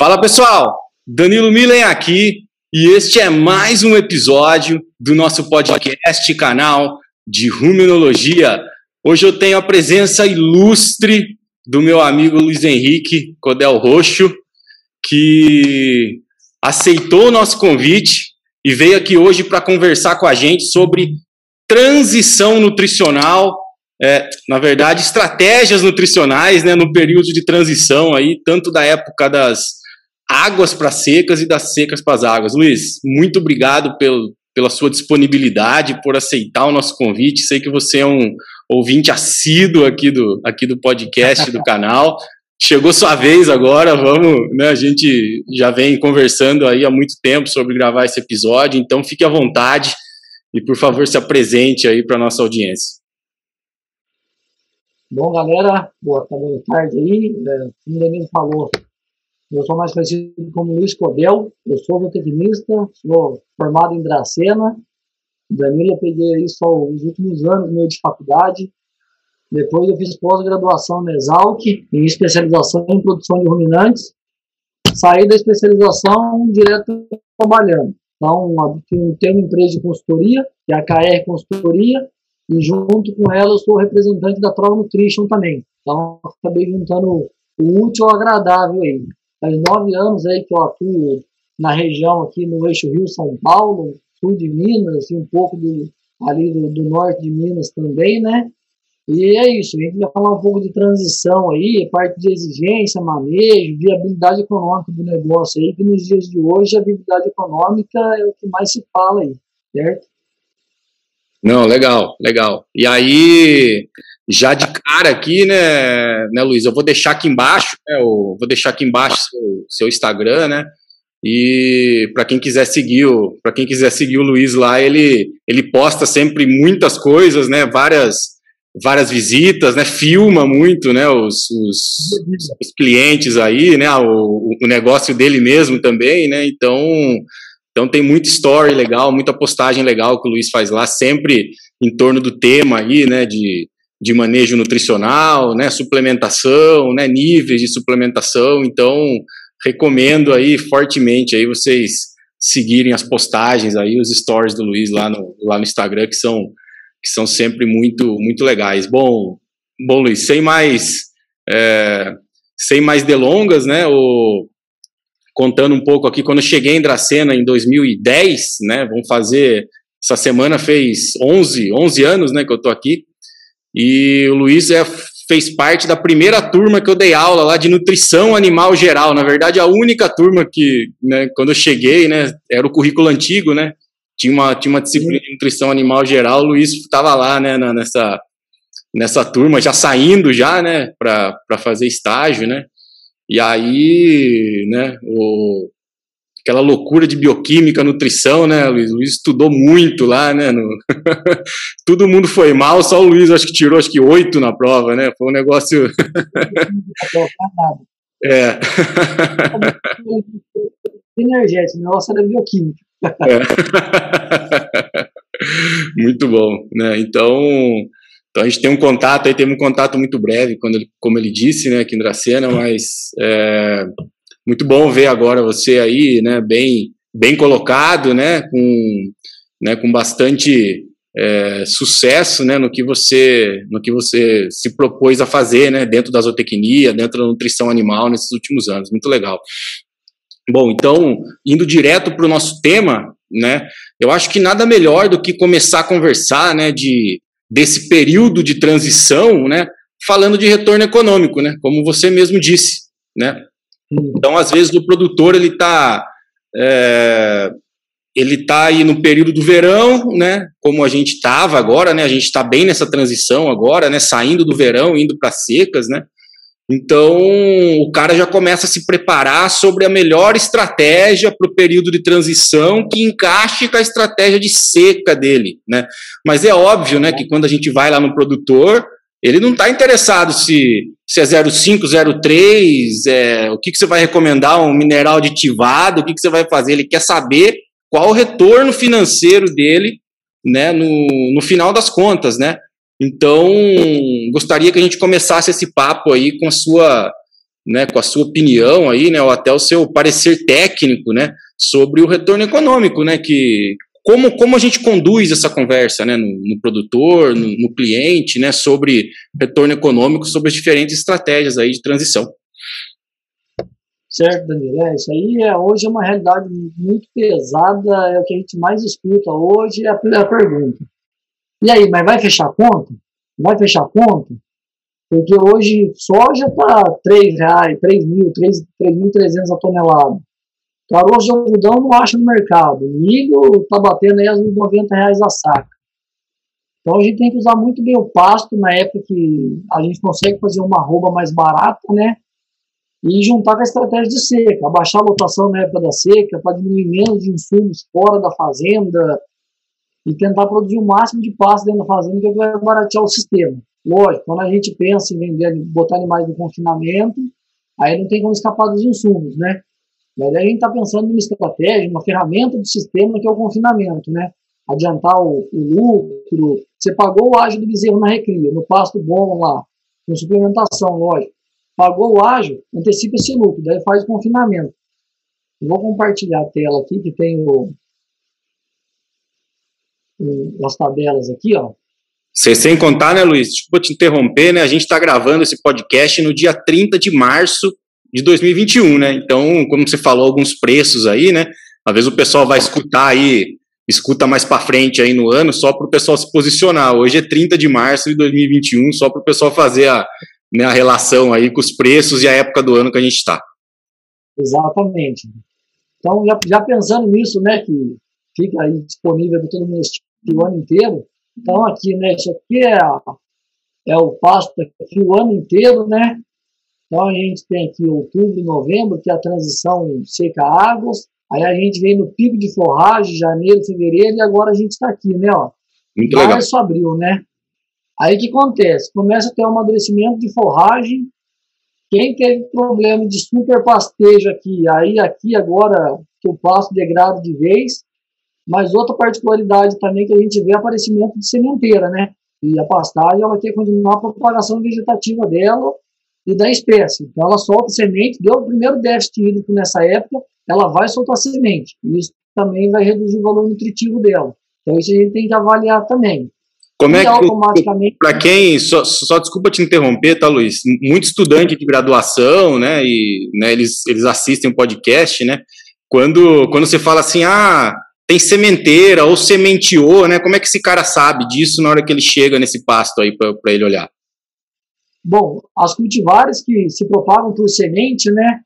Fala pessoal, Danilo Milen aqui e este é mais um episódio do nosso podcast canal de Ruminologia. Hoje eu tenho a presença ilustre do meu amigo Luiz Henrique Codel Roxo, que aceitou o nosso convite e veio aqui hoje para conversar com a gente sobre transição nutricional é, na verdade, estratégias nutricionais né, no período de transição aí, tanto da época das águas para secas e das secas para as águas. Luiz, muito obrigado pelo, pela sua disponibilidade, por aceitar o nosso convite. Sei que você é um ouvinte assíduo aqui do, aqui do podcast do canal. Chegou sua vez agora, vamos, né? A gente já vem conversando aí há muito tempo sobre gravar esse episódio, então fique à vontade e, por favor, se apresente aí para nossa audiência. Bom, galera, boa, boa tarde aí. É, como o Danilo falou, eu sou mais conhecido como Luiz Codel, eu sou zootecnista, sou formado em Dracena. Danilo, eu peguei isso os últimos anos meu de faculdade. Depois eu fiz pós-graduação na Exalc, em especialização em produção de ruminantes. Saí da especialização direto trabalhando. Então, tenho uma empresa de consultoria, que é a KR Consultoria, e junto com ela eu sou representante da Trova Nutrition também. Então acabei juntando o útil ao agradável aí. Faz nove anos aí que eu atuo na região aqui no eixo Rio-São Paulo, sul de Minas, e um pouco do, ali do, do, norte de Minas também, né? E é isso, a gente vai falar um pouco de transição aí, parte de exigência, manejo, viabilidade econômica do negócio aí, que nos dias de hoje a viabilidade econômica é o que mais se fala aí, certo? Não, legal, legal. E aí, já de cara aqui, né, né, Luiz, eu vou deixar aqui embaixo, né, eu vou deixar aqui embaixo seu, seu Instagram, né? E para quem quiser seguir o, para quem quiser seguir o Luiz lá, ele ele posta sempre muitas coisas, né, várias várias visitas, né, filma muito, né, os, os, os clientes aí, né, o, o negócio dele mesmo também, né? Então, então tem muita story legal, muita postagem legal que o Luiz faz lá, sempre em torno do tema aí, né, de, de manejo nutricional, né, suplementação, né, níveis de suplementação. Então recomendo aí fortemente aí vocês seguirem as postagens aí, os stories do Luiz lá no, lá no Instagram que são que são sempre muito muito legais. Bom, bom Luiz, sem mais é, sem mais delongas, né, o contando um pouco aqui, quando eu cheguei em Dracena em 2010, né, vamos fazer, essa semana fez 11, 11 anos, né, que eu tô aqui, e o Luiz é, fez parte da primeira turma que eu dei aula lá de nutrição animal geral, na verdade a única turma que, né, quando eu cheguei, né, era o currículo antigo, né, tinha uma, tinha uma disciplina de nutrição animal geral, o Luiz estava lá, né, nessa, nessa turma, já saindo já, né, para fazer estágio, né, e aí, né, o, aquela loucura de bioquímica, nutrição, né, Luiz? O Luiz estudou muito lá, né? No... Todo mundo foi mal, só o Luiz acho que tirou acho que oito na prova, né? Foi um negócio. é. Energético, o negócio era bioquímica. É. muito bom, né? Então, então a gente tem um contato, aí temos um contato muito breve, quando ele, como ele disse, né, aqui em Dracena, mas é, muito bom ver agora você aí, né, bem, bem colocado, né, com, né, com bastante é, sucesso, né, no que você, no que você se propôs a fazer, né, dentro da zootecnia, dentro da nutrição animal nesses últimos anos, muito legal. Bom, então indo direto para o nosso tema, né, eu acho que nada melhor do que começar a conversar, né, de desse período de transição, né, falando de retorno econômico, né, como você mesmo disse, né. Então, às vezes, o produtor ele está é, ele tá aí no período do verão, né, como a gente estava agora, né, a gente está bem nessa transição agora, né, saindo do verão, indo para secas, né, então, o cara já começa a se preparar sobre a melhor estratégia para o período de transição que encaixe com a estratégia de seca dele, né? Mas é óbvio, né, que quando a gente vai lá no produtor, ele não está interessado se, se é 0,5, 0,3, é, o que, que você vai recomendar, um mineral aditivado, o que, que você vai fazer. Ele quer saber qual o retorno financeiro dele, né, no, no final das contas, né? Então, gostaria que a gente começasse esse papo aí com a sua, né, com a sua opinião aí, né, ou até o seu parecer técnico, né, sobre o retorno econômico, né, que como, como a gente conduz essa conversa, né, no, no produtor, no, no, cliente, né, sobre retorno econômico, sobre as diferentes estratégias aí de transição. Certo, Danilo, é, isso aí é, hoje é uma realidade muito pesada, é o que a gente mais escuta hoje, é a, é a pergunta. E aí, mas vai fechar a conta? Vai fechar a conta? Porque hoje soja está R$ reais, 3 mil, 3.300 a tonelada. Caroço de algodão não acha no mercado. Milho está batendo aí aos 90 reais a saca. Então a gente tem que usar muito bem o pasto na época que a gente consegue fazer uma roupa mais barata, né? E juntar com a estratégia de seca, abaixar a lotação na época da seca para diminuir menos de insumos fora da fazenda e tentar produzir o máximo de pasto dentro da fazenda que vai baratear o sistema. Lógico, quando a gente pensa em vender, botar animais no confinamento, aí não tem como escapar dos insumos, né? Mas aí a gente está pensando numa estratégia, uma ferramenta do sistema que é o confinamento, né? Adiantar o, o lucro. Você pagou o ágio do bezerro na recria, no pasto bom lá, com suplementação, lógico. Pagou o ágio, antecipa esse lucro, daí faz o confinamento. vou compartilhar a tela aqui, que tem o, o, as tabelas aqui, ó. Você, sem contar, né, Luiz? Desculpa te interromper, né? A gente está gravando esse podcast no dia 30 de março de 2021, né? Então, como você falou, alguns preços aí, né? Às vezes o pessoal vai escutar aí, escuta mais para frente aí no ano, só para o pessoal se posicionar. Hoje é 30 de março de 2021, só para o pessoal fazer a, né, a relação aí com os preços e a época do ano que a gente está. Exatamente. Então, já, já, pensando nisso, né, que fica aí disponível para todo mundo o ano inteiro, então, aqui, né, isso aqui é, é o pasto aqui o ano inteiro, né? Então, a gente tem aqui outubro, novembro, que é a transição seca-águas. Aí a gente vem no pico de forragem, janeiro, fevereiro, e agora a gente está aqui, né? Ó, Muito março, legal. abril, né? Aí o que acontece? Começa a ter um amadurecimento de forragem. Quem teve problema de super pastejo aqui, aí aqui agora que o pasto degrada de vez, mas outra particularidade também que a gente vê é aparecimento de sementeira, né? E a pastagem ela quer continuar a propagação vegetativa dela e da espécie. Então ela solta semente, deu o primeiro déficit hídrico nessa época, ela vai soltar semente. E isso também vai reduzir o valor nutritivo dela. Então isso a gente tem que avaliar também. Como é que, automaticamente... para quem, só, só desculpa te interromper, tá, Luiz? Muito estudante de graduação, né, e né, eles, eles assistem o um podcast, né, quando, quando você fala assim, ah, tem sementeira ou sementeou, né? Como é que esse cara sabe disso na hora que ele chega nesse pasto aí para ele olhar? Bom, as cultivares que se propagam por semente, né?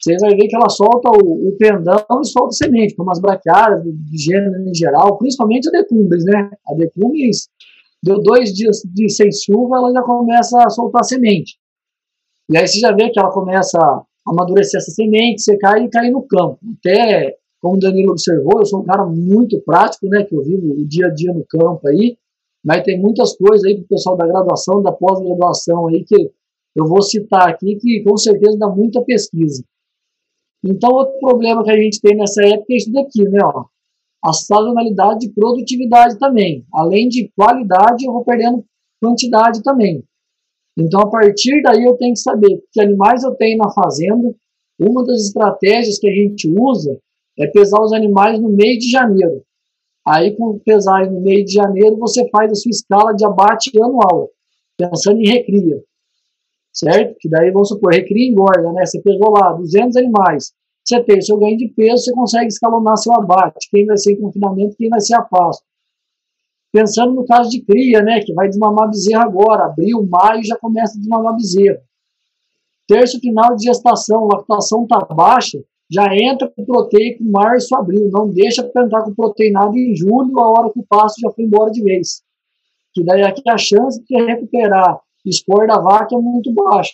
Vocês vão ver que ela solta o, o pendão e solta semente, como as braquiárias do gênero em geral, principalmente a decumbres, né? A decumbres deu dois dias de sem chuva, ela já começa a soltar semente. E aí você já vê que ela começa a amadurecer essa semente, secar e cair no campo. Até como o Danilo observou, eu sou um cara muito prático, né, que eu vivo o dia a dia no campo aí, mas tem muitas coisas aí para o pessoal da graduação, da pós-graduação aí, que eu vou citar aqui, que com certeza dá muita pesquisa. Então, outro problema que a gente tem nessa época é isso daqui, né, ó, a sazonalidade de produtividade também. Além de qualidade, eu vou perdendo quantidade também. Então, a partir daí, eu tenho que saber que animais eu tenho na fazenda. Uma das estratégias que a gente usa é pesar os animais no mês de janeiro. Aí, com pesagem no mês de janeiro, você faz a sua escala de abate anual, pensando em recria. Certo? Que daí, vamos supor, recria engorda, né? Você pesou lá 200 animais. Você tem seu ganho de peso, você consegue escalonar seu abate. Quem vai ser em confinamento, quem vai ser a pasto. Pensando no caso de cria, né? Que vai desmamar bezerro agora. Abril, maio, já começa a desmamar bezerro. Terço final de gestação, lactação está baixa, já entra com proteico em março, abril. Não deixa para entrar com proteinado em julho, a hora que o pasto já foi embora de vez. Que daí aqui a chance de recuperar espor da vaca é muito baixa.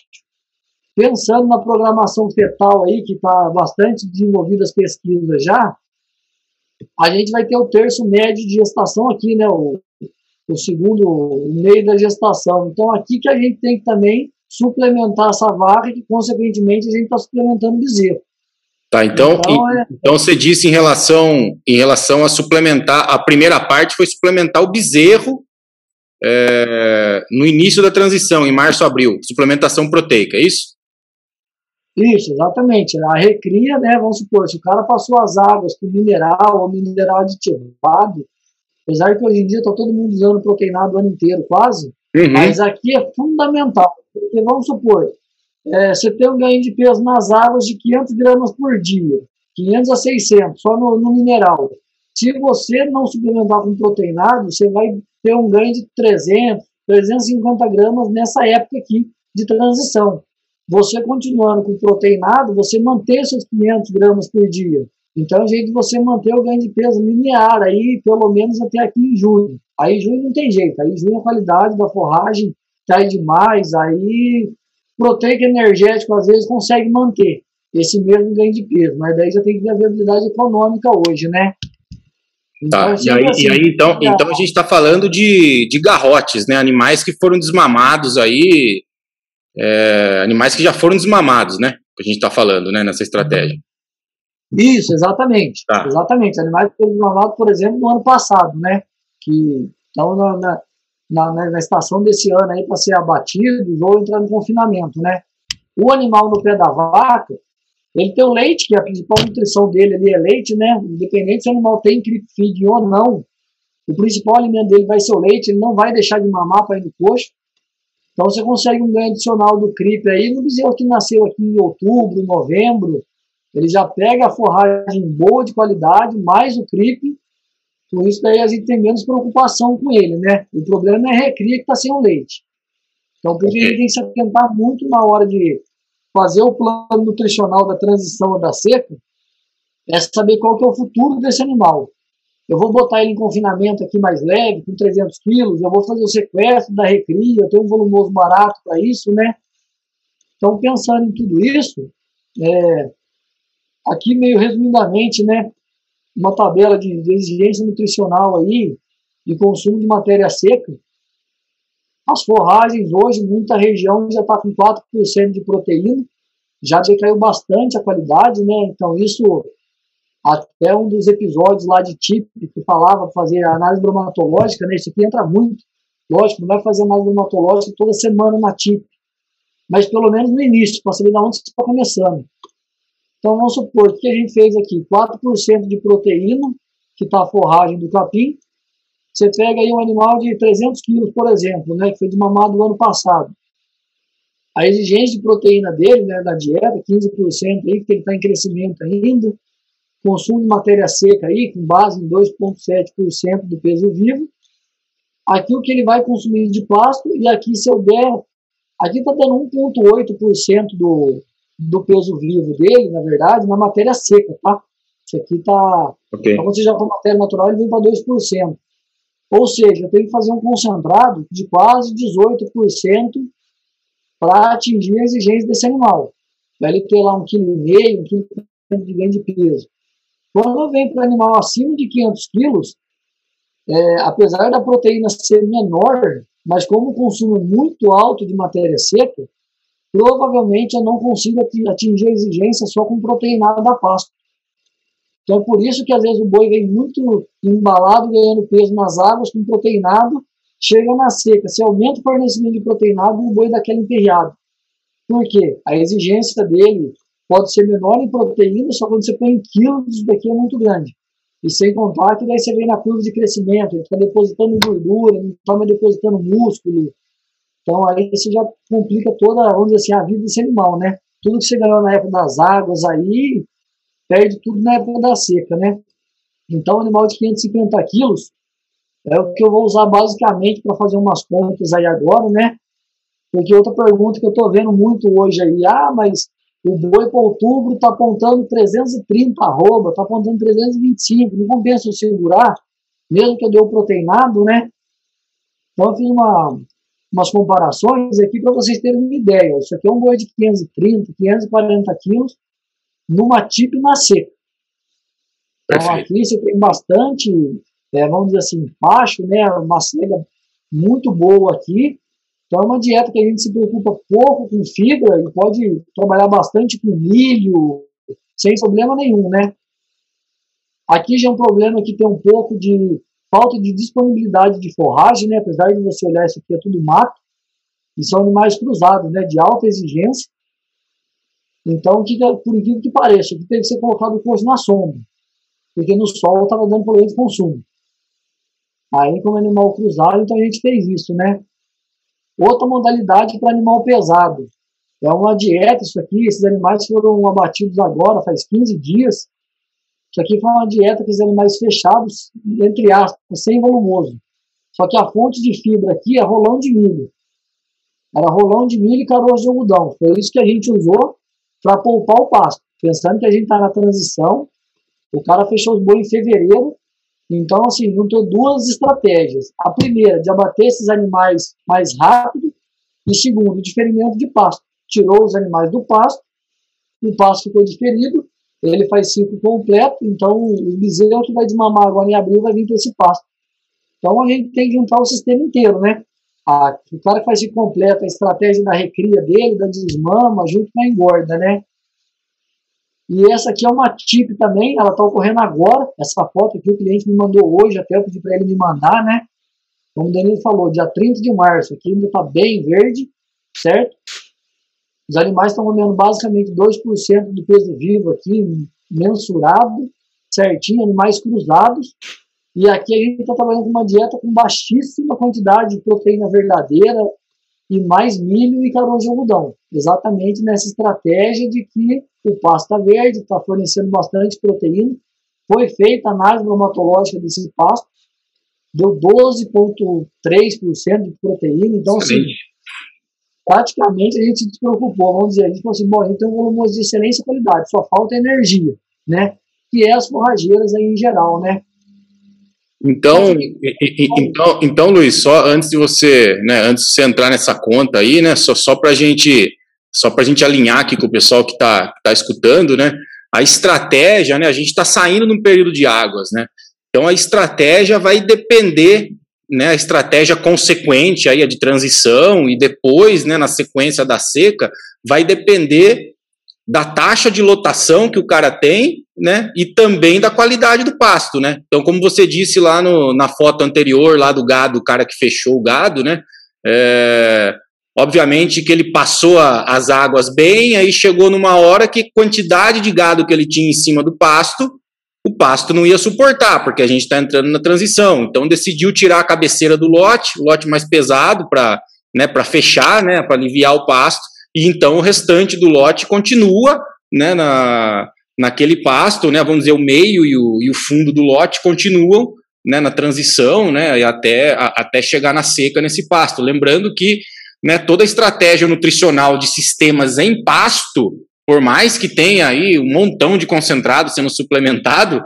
Pensando na programação fetal aí, que está bastante desenvolvida as pesquisas já, a gente vai ter o terço médio de gestação aqui, né? O, o segundo o meio da gestação. Então, aqui que a gente tem que também suplementar essa vaca, que consequentemente a gente está suplementando bezerro. Tá, então, então, então você disse em relação, em relação a suplementar, a primeira parte foi suplementar o bezerro é, no início da transição, em março, abril, suplementação proteica, é isso? Isso, exatamente. A recria, né, vamos supor, se o cara passou as águas com mineral ou mineral aditivado, apesar que hoje em dia está todo mundo usando proteinado o ano inteiro, quase, uhum. mas aqui é fundamental. Porque vamos supor, é, você tem um ganho de peso nas águas de 500 gramas por dia, 500 a 600, só no, no mineral. Se você não suplementar com proteinado, você vai ter um ganho de 300, 350 gramas nessa época aqui de transição. Você continuando com proteinado, você mantém seus 500 gramas por dia. Então, é jeito de você manter o ganho de peso linear aí, pelo menos até aqui em junho. Aí junho não tem jeito, aí junho a qualidade da forragem cai demais, aí proteico energético às vezes consegue manter esse mesmo ganho de peso, mas daí já tem que ter a viabilidade econômica hoje, né? Então, tá, e aí, assim, e aí então, então a gente está falando de, de garrotes, né? Animais que foram desmamados aí, é, animais que já foram desmamados, né? Que a gente está falando, né? Nessa estratégia. Isso, exatamente. Tá. Exatamente. Animais que foram desmamados, por exemplo, no ano passado, né? Que estão na, na, na, na estação desse ano aí para ser abatidos ou entrar no confinamento, né? O animal no pé da vaca, ele tem o leite, que é a principal nutrição dele ali é leite, né? Independente se o animal tem feed ou não, o principal alimento dele vai ser o leite, ele não vai deixar de mamar para ir no coxo. Então você consegue um ganho adicional do creep aí no bezerro que nasceu aqui em outubro, novembro. Ele já pega a forragem boa de qualidade, mais o creep. Com isso daí a gente tem menos preocupação com ele, né? O problema é a recria que está sem o leite. Então por isso a gente tem que se atentar muito na hora de fazer o plano nutricional da transição da seca é saber qual que é o futuro desse animal. Eu vou botar ele em confinamento aqui mais leve, com 300 quilos, eu vou fazer o sequestro da recria, eu tenho um volumoso barato para isso, né? Então, pensando em tudo isso, é, aqui meio resumidamente, né, uma tabela de, de exigência nutricional aí, de consumo de matéria seca, as forragens hoje, muita região já está com 4% de proteína, já decaiu bastante a qualidade, né? Então isso, até um dos episódios lá de TIP, que falava fazer análise bromatológica, né? Isso aqui entra muito. Lógico, não vai fazer análise bromatológica toda semana na TIP, mas pelo menos no início, para saber de onde você está começando. Então vamos supor que a gente fez aqui, 4% de proteína, que está a forragem do capim, você pega aí um animal de 300 quilos, por exemplo, né, que foi desmamado no ano passado. A exigência de proteína dele, né, da dieta, 15% aí, que ele está em crescimento ainda. Consumo de matéria seca aí, com base em 2,7% do peso vivo. Aqui o que ele vai consumir de pasto, e aqui se eu der, aqui está dando 1,8% do, do peso vivo dele, na verdade, na matéria seca, tá? Isso aqui está. Okay. Então, quando você já com matéria natural, ele vem para 2%. Ou seja, eu tenho que fazer um concentrado de quase 18% para atingir a exigência desse animal. Para ele ter lá um quilo e meio, um quilo de ganho de peso. Quando venho para o animal acima de 500 quilos, é, apesar da proteína ser menor, mas como o consumo é muito alto de matéria seca, provavelmente eu não consigo atingir a exigência só com proteinado da pasta. Então é por isso que às vezes o boi vem muito embalado, ganhando peso nas águas, com proteinado, chega na seca, se aumenta o fornecimento de proteinado, o boi daquele emperrado. Por quê? A exigência dele pode ser menor em proteína, só quando você põe em quilos, isso daqui é muito grande. E sem contar que daí você vem na curva de crescimento, ele está depositando gordura, não está mais depositando músculo. Então aí você já complica toda, dizer assim, a vida desse animal, né? Tudo que você ganhou na época das águas aí, perde tudo na época da seca, né? Então, um animal de 550 quilos é o que eu vou usar basicamente para fazer umas contas aí agora, né? Porque outra pergunta que eu estou vendo muito hoje aí, ah, mas o boi para outubro está apontando 330 arroba, está apontando 325, não compensa eu segurar, mesmo que eu dê o proteinado, né? Então eu fiz uma, umas comparações aqui para vocês terem uma ideia. Isso aqui é um boi de 530, 540 quilos, numa tip na seca. Então aqui você tem bastante, é, vamos dizer assim, baixo, né, uma cega muito boa aqui. Então é uma dieta que a gente se preocupa pouco com fibra e pode trabalhar bastante com milho, sem problema nenhum, né? Aqui já é um problema que tem um pouco de falta de disponibilidade de forragem, né? Apesar de você olhar isso aqui é tudo mato, e são animais cruzados, né? De alta exigência. Então, que, por incrível que pareça, que teve que ser colocado o coxo na sombra, porque no sol estava dando problema de consumo. Aí, como animal cruzado, então a gente fez isso, né? Outra modalidade para animal pesado. É uma dieta isso aqui, esses animais foram abatidos agora, faz 15 dias. Isso aqui foi uma dieta com os animais fechados, entre aspas, sem volumoso. Só que a fonte de fibra aqui é rolão de milho. Era rolão de milho e caroço de algodão. Foi isso que a gente usou para poupar o pasto. Pensando que a gente está na transição, o cara fechou os bois em fevereiro, então, assim, juntou duas estratégias. A primeira, de abater esses animais mais rápido, e segundo, diferimento de pasto. Tirou os animais do pasto, o pasto ficou diferido, ele faz ciclo completo, então o bezerro que vai desmamar agora em abril vai vir para esse pasto. Então a gente tem que juntar o sistema inteiro, né? A, o cara que faz ciclo completo, a estratégia da recria dele, da desmama, junto com a engorda, né? E essa aqui é uma tip também, ela está ocorrendo agora. Essa foto aqui o cliente me mandou hoje, até eu pedi para ele me mandar, né? Como o Danilo falou, dia 30 de março, aqui ainda está bem verde, certo? Os animais estão comendo basicamente 2% do peso vivo aqui, mensurado, certinho, animais cruzados. E aqui a gente está trabalhando com uma dieta com baixíssima quantidade de proteína verdadeira, e mais milho e caroço de algodão. Exatamente nessa estratégia de que o pasto verde, está fornecendo bastante proteína. Foi feita a análise bromatológica desse pasto, deu 12,3% de proteína. Então, assim, praticamente a gente se preocupou. Vamos dizer, a gente falou assim: bom, a gente tem um de excelência e qualidade, só falta energia, né? Que é as forrageiras aí em geral, né? Então, então, então, Luiz, só antes de você, né, antes de você entrar nessa conta aí, né, só, só para a gente, só para gente alinhar aqui com o pessoal que está tá escutando, né, a estratégia, né, a gente está saindo num período de águas, né, então a estratégia vai depender, né, a estratégia consequente aí a de transição e depois, né, na sequência da seca, vai depender da taxa de lotação que o cara tem, né? E também da qualidade do pasto, né? Então, como você disse lá no, na foto anterior, lá do gado, o cara que fechou o gado, né? É, obviamente que ele passou a, as águas bem, aí chegou numa hora que quantidade de gado que ele tinha em cima do pasto, o pasto não ia suportar, porque a gente está entrando na transição. Então decidiu tirar a cabeceira do lote, o lote mais pesado para né, fechar, né, para aliviar o pasto e então o restante do lote continua né, na, naquele pasto, né, vamos dizer, o meio e o, e o fundo do lote continuam né, na transição né, até, a, até chegar na seca nesse pasto. Lembrando que né, toda a estratégia nutricional de sistemas em pasto, por mais que tenha aí um montão de concentrado sendo suplementado,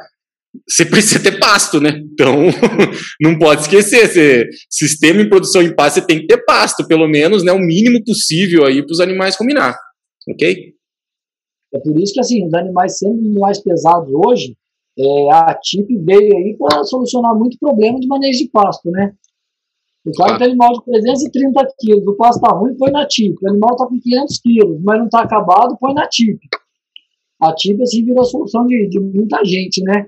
você precisa ter pasto, né? Então, não pode esquecer, você, sistema em produção em pasto, você tem que ter pasto, pelo menos, né, o mínimo possível aí para os animais combinar, ok? É por isso que, assim, os animais sempre mais pesados hoje, é, a TIP veio aí para solucionar muito problema de manejo de pasto, né? O cara ah. tem animal de 330 quilos, o pasto está ruim, põe na TIP. O animal está com 500 quilos, mas não está acabado, põe na TIP. A TIP, assim, virou a solução de, de muita gente, né?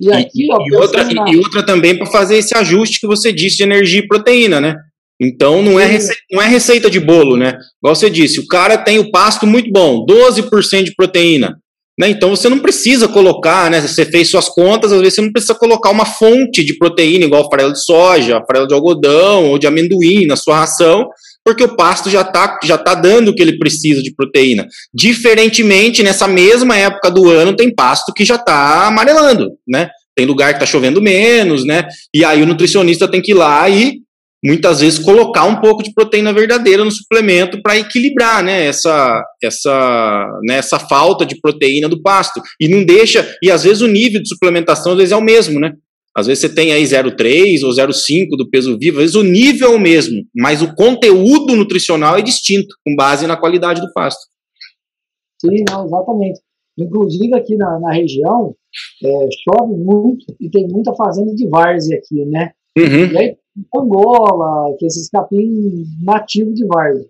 E, aqui, ó, e, outra, na... e outra também para fazer esse ajuste que você disse de energia e proteína, né? Então não é, receita, não é receita de bolo, né? Igual você disse, o cara tem o pasto muito bom, 12% de proteína. Né? Então você não precisa colocar, né? Você fez suas contas, às vezes você não precisa colocar uma fonte de proteína, igual farelo de soja, farelo de algodão ou de amendoim na sua ração, porque o pasto já está já tá dando o que ele precisa de proteína. Diferentemente, nessa mesma época do ano, tem pasto que já está amarelando, né? Tem lugar que está chovendo menos, né? E aí o nutricionista tem que ir lá e muitas vezes colocar um pouco de proteína verdadeira no suplemento para equilibrar, né, essa essa né, essa falta de proteína do pasto. E não deixa, e às vezes o nível de suplementação às vezes é o mesmo, né? Às vezes você tem aí 0,3 ou 0,5 do peso vivo, às vezes o nível é o mesmo, mas o conteúdo nutricional é distinto, com base na qualidade do pasto. Sim, não, exatamente. Inclusive aqui na, na região, é, chove muito e tem muita fazenda de várzea aqui, né? Uhum. E aí, Angola, que é esses capim nativos de várzea.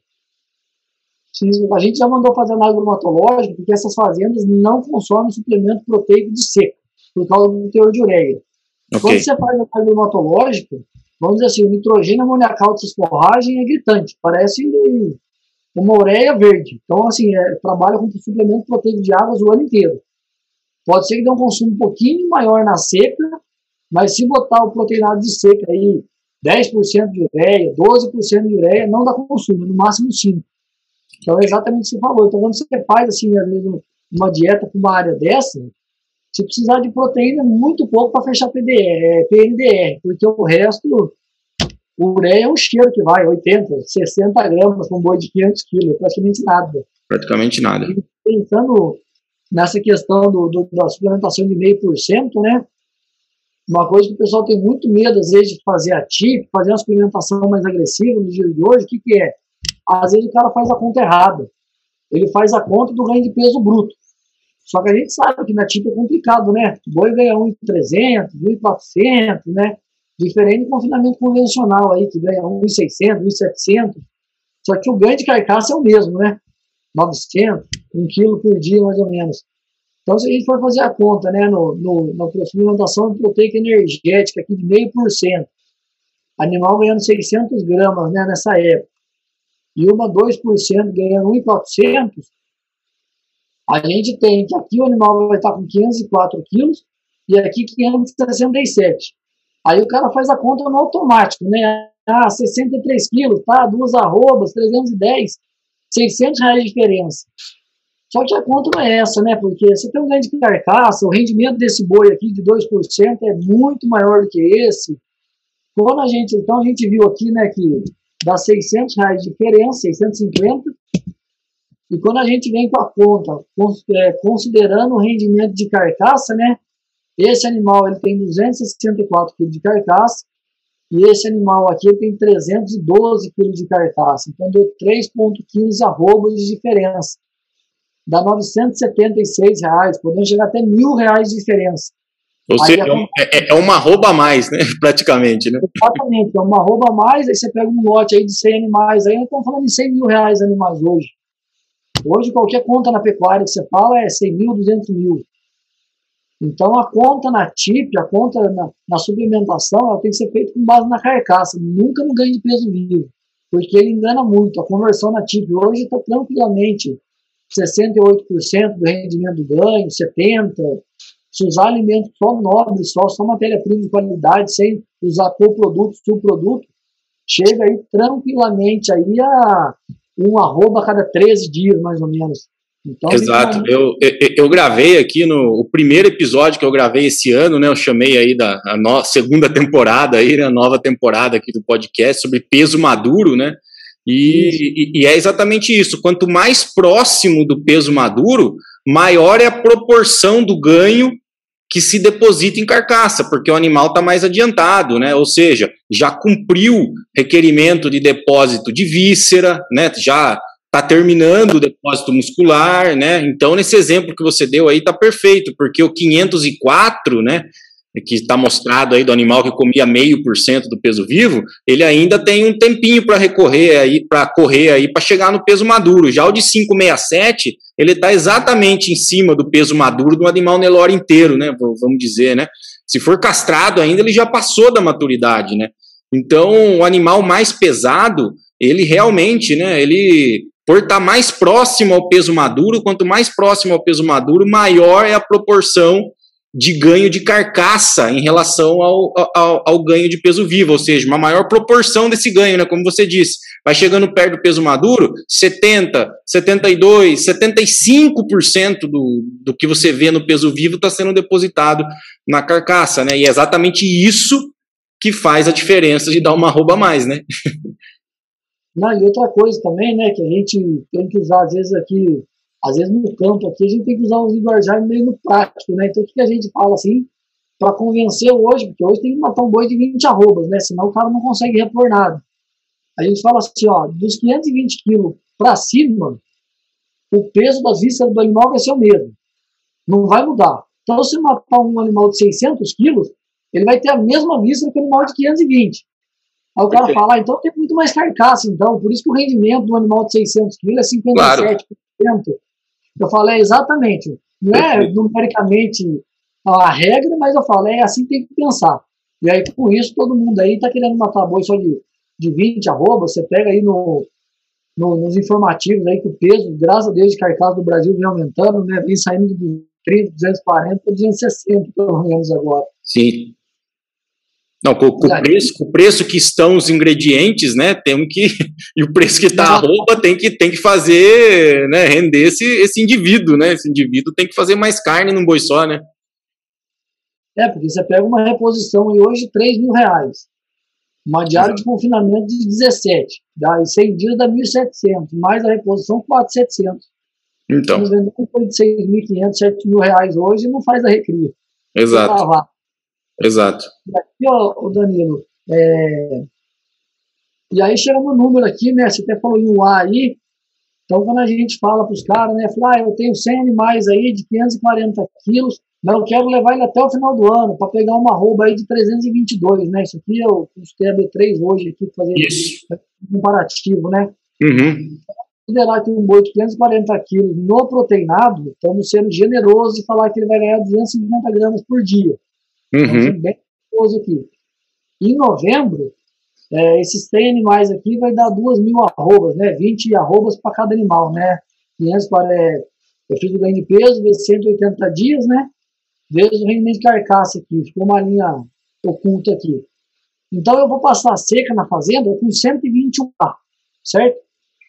A gente já mandou fazer análise bromatológica porque essas fazendas não consomem suplemento proteico de seco, por causa do teor de ureia. Okay. Quando você faz análise bromatológica, vamos dizer assim, o nitrogênio amoniacal dessas forragens é gritante, parece uma ureia verde. Então, assim, é, trabalha com suplemento proteico de águas o ano inteiro. Pode ser que dê um consumo um pouquinho maior na seca, mas se botar o proteinado de seca aí, 10% de ureia, 12% de ureia, não dá consumo, no máximo 5%. Então é exatamente o que você falou. Então, quando você faz, assim, às vezes, uma dieta para uma área dessa, você precisar de proteína muito pouco para fechar PDR, é, PNDR, porque o resto, o ureia é um cheiro que vai, 80, 60 gramas para um boi de 500 quilos, praticamente nada. Praticamente nada. E pensando nessa questão do, do, da suplementação de meio por cento, né? Uma coisa que o pessoal tem muito medo, às vezes, de fazer a TIP, fazer uma suplementação mais agressiva no dia de hoje, o que, que é? Às vezes o cara faz a conta errada. Ele faz a conta do ganho de peso bruto. Só que a gente sabe que na TIP é complicado, né? O boi ganha 1,300, 1,400, né? Diferente do confinamento convencional aí, que ganha 1,600, 1,700. Só que o ganho de carcaça é o mesmo, né? 900, 1 quilo por dia, mais ou menos. Então, se a gente for fazer a conta, né, no, no, na suplementação proteica energética aqui de meio por cento, animal ganhando 600 gramas, né, nessa época, e uma 2% ganhando 1,400, a gente tem que aqui o animal vai estar com 504 quilos e aqui 567. Aí o cara faz a conta no automático, né? Ah, 63 quilos, tá? Duas arrobas, 310, 600 reais de diferença. Só que a conta não é essa, né? Porque você tem um ganho de carcaça, o rendimento desse boi aqui de 2% é muito maior do que esse. Quando a gente, então a gente viu aqui, né, que dá 600 reais de diferença, 650, e quando a gente vem com a conta, é, considerando o rendimento de carcaça, né? Esse animal ele tem 264 kg de carcaça e esse animal aqui tem 312 kg de carcaça. Então deu 3,15 arrobas de diferença. Dá 976 reais, podendo chegar até mil reais de diferença. Ou seja, é, é, é, uma arroba a mais, né? Praticamente, né? Exatamente, é uma arroba a mais, aí você pega um lote aí de 100 animais, aí nós estamos falando de 100 mil reais animais hoje. Hoje, qualquer conta na pecuária que você fala é 100 mil, 200 mil. Então, a conta na TIP, a conta na, na suplementação, ela tem que ser feita com base na carcaça, nunca no ganho de peso vivo, porque ele engana muito. A conversão na TIP hoje está tranquilamente 68% do rendimento do ganho, 70%. Se usar alimento só nobre, só, só matéria-prima de qualidade, sem usar coproduto, subproduto, chega aí tranquilamente aí a um arroba a cada 13 dias, mais ou menos. Então, Exato. Eu, eu, gravei aqui no o primeiro episódio que eu gravei esse ano, né? Eu chamei aí da no, segunda temporada aí, né? A nova temporada aqui do podcast sobre peso maduro, né? E, e, e, é exatamente isso. Quanto mais próximo do peso maduro, maior é a proporção do ganho que se deposita em carcaça, porque o animal está mais adiantado, né? Ou seja, já cumpriu requerimento de depósito de víscera, né? Já está terminando o depósito muscular, né? Então, nesse exemplo que você deu aí, está perfeito, porque o 504, né? Que está mostrado aí do animal que comia meio por cento do peso vivo, ele ainda tem um tempinho para recorrer aí, para correr aí, para chegar no peso maduro. Já o de 567 ele está exatamente em cima do peso maduro do animal Nelore inteiro, né? Vamos dizer, né? Se for castrado ainda, ele já passou da maturidade, né? Então, o animal mais pesado, ele realmente, né? Ele, por estar tá mais próximo ao peso maduro, quanto mais próximo ao peso maduro, maior é a proporção de ganho de carcaça em relação ao, ao, ao, ganho de peso vivo, ou seja, uma maior proporção desse ganho, né? Como você disse, vai chegando perto do peso maduro, 70, 72, 75% do, do que você vê no peso vivo está sendo depositado na carcaça, né? E é exatamente isso que faz a diferença de dar uma rouba a mais, né? Não, e outra coisa também, né, que a gente tem que usar às vezes aqui às vezes no campo aqui a gente tem que usar os linguajar meio no prático, né? Então o que a gente fala assim, para convencer hoje, porque hoje tem que matar um boi de 20 arrobas, né? Senão o cara não consegue repor nada. A gente fala assim, ó, dos 520 quilos para cima, o peso das vísceras do animal vai ser o mesmo. Não vai mudar. Então, se matar um animal de 600 quilos, ele vai ter a mesma víscera que o animal de 520. Aí o cara fala, ah, então tem muito mais carcaça, então, por isso que o rendimento do animal de 600 quilos é 57%. Claro. Eu falei exatamente, não é numericamente a regra, mas eu falei é assim que tem que pensar. E aí, com isso, todo mundo aí está querendo matar boi só de, de 20 arroba, você pega aí no, no, nos informativos aí que o peso, graças a Deus, de carcaça do Brasil vem aumentando, né? Vem saindo de 30, 240 para 260, pelo menos agora. Sim. Não, com, com o, preço, com o preço que estão os ingredientes, né? Tem que. E o preço que está a roupa tem que, tem que fazer, né? Render esse, esse indivíduo, né? Esse indivíduo tem que fazer mais carne num boi só, né? É, porque você pega uma reposição e hoje 3 mil reais. Uma diária de confinamento de 17. Dá, 100 dias dá 1.700. Mais a reposição, 4.700. Então. Estamos vendendo de 6.500, 7 mil reais hoje e não faz a recria. Exato. Exato. E aqui, ó, o Danilo, é... e aí chega no número aqui, né? Você até falou em um A aí. Então, quando a gente fala para os caras, né? Fala, ah, eu tenho 100 animais aí de 540 quilos, mas eu quero levar ele até o final do ano para pegar uma rouba aí de 322, né? Isso aqui eu custei a B3 hoje aqui para fazer Isso. um comparativo, né? Uhum. Considerar que um boi de 540 quilos no proteinado, estamos sendo generosos e falar que ele vai ganhar 250 gramas por dia. Uhum. bem generoso aqui. Em novembro, é, esses 100 animais aqui vai dar 2 mil arrobas, né? 20 arrobas para cada animal, né? 500 para, é, eu fiz o ganho de peso, vezes 180 dias, né? Vezes o rendimento de carcaça aqui, ficou uma linha oculta aqui. Então eu vou passar seca na fazenda com 121 A, certo?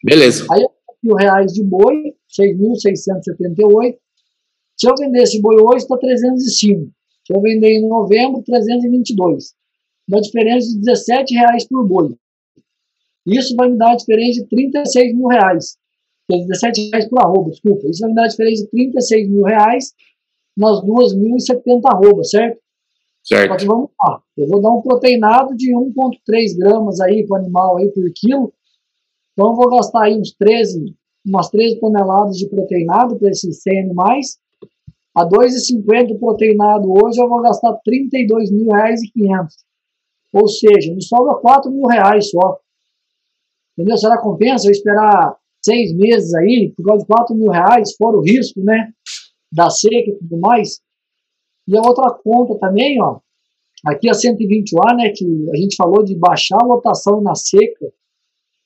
Beleza. Aí eu mil reais de boi, 6.678. Se eu vender esse boi hoje, está 305. Se eu vender em novembro, 322. Uma diferença de 17 reais por boi. Isso vai me dar uma diferença de 36 mil reais. 17 reais por arroba, desculpa. Isso vai me dar uma diferença de 36 mil reais nas 2.070 arrobas, certo? Certo. Só que vamos lá. Eu vou dar um proteinado de 1,3 gramas aí para o animal aí por quilo. Então eu vou gastar aí uns 13, umas 13 toneladas de proteinado para esses 100 animais. A 2,50 proteinado hoje eu vou gastar R$ 32.500. Ou seja, me sobra 4 mil reais só. Entendeu? Será compensa eu esperar seis meses aí, por causa de 4 mil reais, fora o risco, né? Da seca e tudo mais. E a outra conta também, ó. Aqui a 120A, né? Que a gente falou de baixar a lotação na seca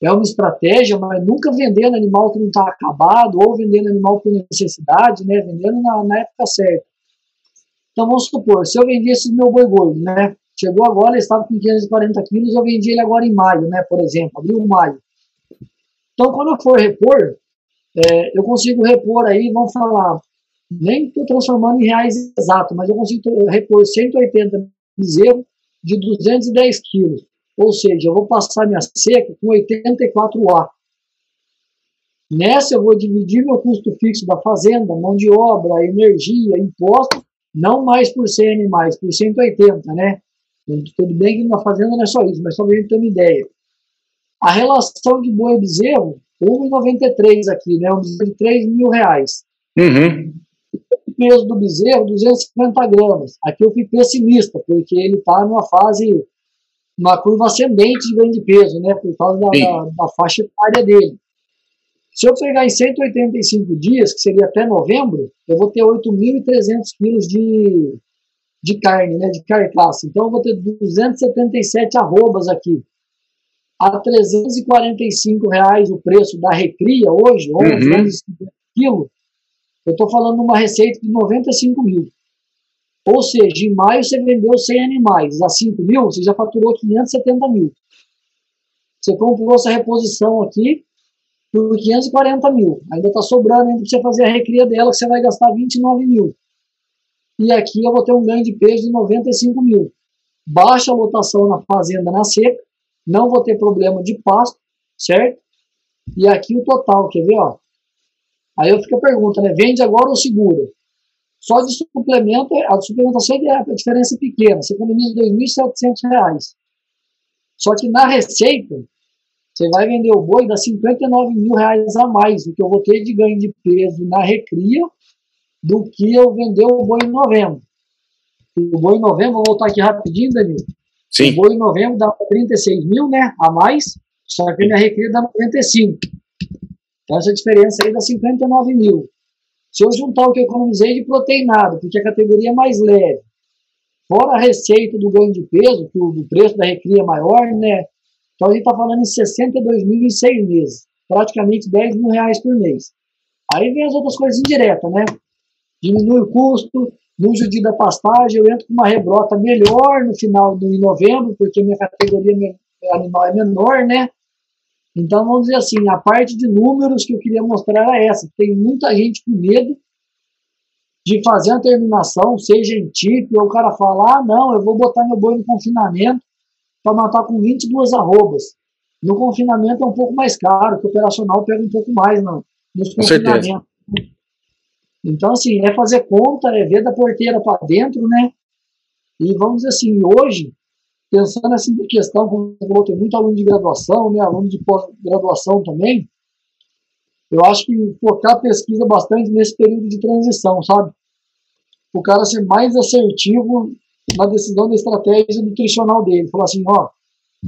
é uma estratégia, mas nunca vendendo animal que não está acabado ou vendendo animal por necessidade, né? Vendendo na, na, época certa. Então vamos supor, se eu vendesse esse meu boi gordo, né? Chegou agora, ele estava com 540 quilos, eu vendi ele agora em maio, né? Por exemplo, abril, maio. Então quando eu for repor, é, eu consigo repor aí, vamos falar, nem estou transformando em reais exato, mas eu consigo repor 180 bezerros de 210 quilos. Ou seja, eu vou passar minha seca com 84A. Nessa eu vou dividir meu custo fixo da fazenda, mão de obra, energia, imposto, não mais por 100 animais, por 180, né? Tudo bem que na fazenda não é só isso, mas só para a gente ter uma ideia. A relação de boi e bezerro, 1,93 aqui, né? Um bezerro de 3 mil reais. Uhum. O peso do bezerro, 250 gramas. Aqui eu fui pessimista, porque ele está numa fase uma curva ascendente de ganho de peso, né, por causa da, da, da faixa etária dele. Se eu pegar em 185 dias, que seria até novembro, eu vou ter 8.300 quilos de, de carne, né, de carcaça. Então, eu vou ter 277 arrobas aqui. A 345 reais o preço da recria hoje, 11, uhum. 11 quilos. Eu estou falando de uma receita de 95 mil. Ou seja, em maio você vendeu 100 animais, a 5 mil você já faturou 570 mil. Você comprou essa reposição aqui por 540 mil. Ainda está sobrando ainda para você fazer a recria dela, que você vai gastar 29 mil. E aqui eu vou ter um ganho de peso de 95 mil. Baixa a lotação na fazenda na seca, não vou ter problema de pasto, certo? E aqui o total, quer ver? Ó? Aí eu fico a pergunta, né? Vende agora ou segura? Só de suplemento, a suplementação é a diferença é pequena, você economiza R$ 2.700. Só que na receita, você vai vender o boi, dá 59 mil reais a mais do que eu vou ter de ganho de peso na recria do que eu vender o boi em novembro. O boi em novembro, vou voltar aqui rapidinho, Danilo. Sim. O boi em novembro dá 36 mil, né, a mais, só que na recria dá 95. Então essa diferença aí dá 59 mil. Se eu juntar o que eu economizei de proteinado, porque a categoria é mais leve, fora a receita do ganho de peso, que o preço da recria é maior, né? Então a gente está falando em 62 mil em seis meses. praticamente 10 mil reais por mês. Aí vem as outras coisas indiretas, né? Diminui o custo, no judia da pastagem eu entro com uma rebrota melhor no final de novembro, porque minha categoria animal é menor, né? Então, vamos dizer assim, a parte de números que eu queria mostrar era essa. Tem muita gente com medo de fazer a terminação, seja em tipo, ou o cara fala, ah, não, eu vou botar meu boi no confinamento para matar com 22 arrobas. No confinamento é um pouco mais caro, que o operacional pega um pouco mais não, nos confinamentos. Então, assim, é fazer conta, é ver da porteira para dentro, né? E vamos dizer assim, hoje, pensando assim em questão, como você falou, tem muito aluno de graduação, né, aluno de pós-graduação também, eu acho que focar a pesquisa bastante nesse período de transição, sabe? O cara ser mais assertivo na decisão da estratégia nutricional dele. Falar assim, ó,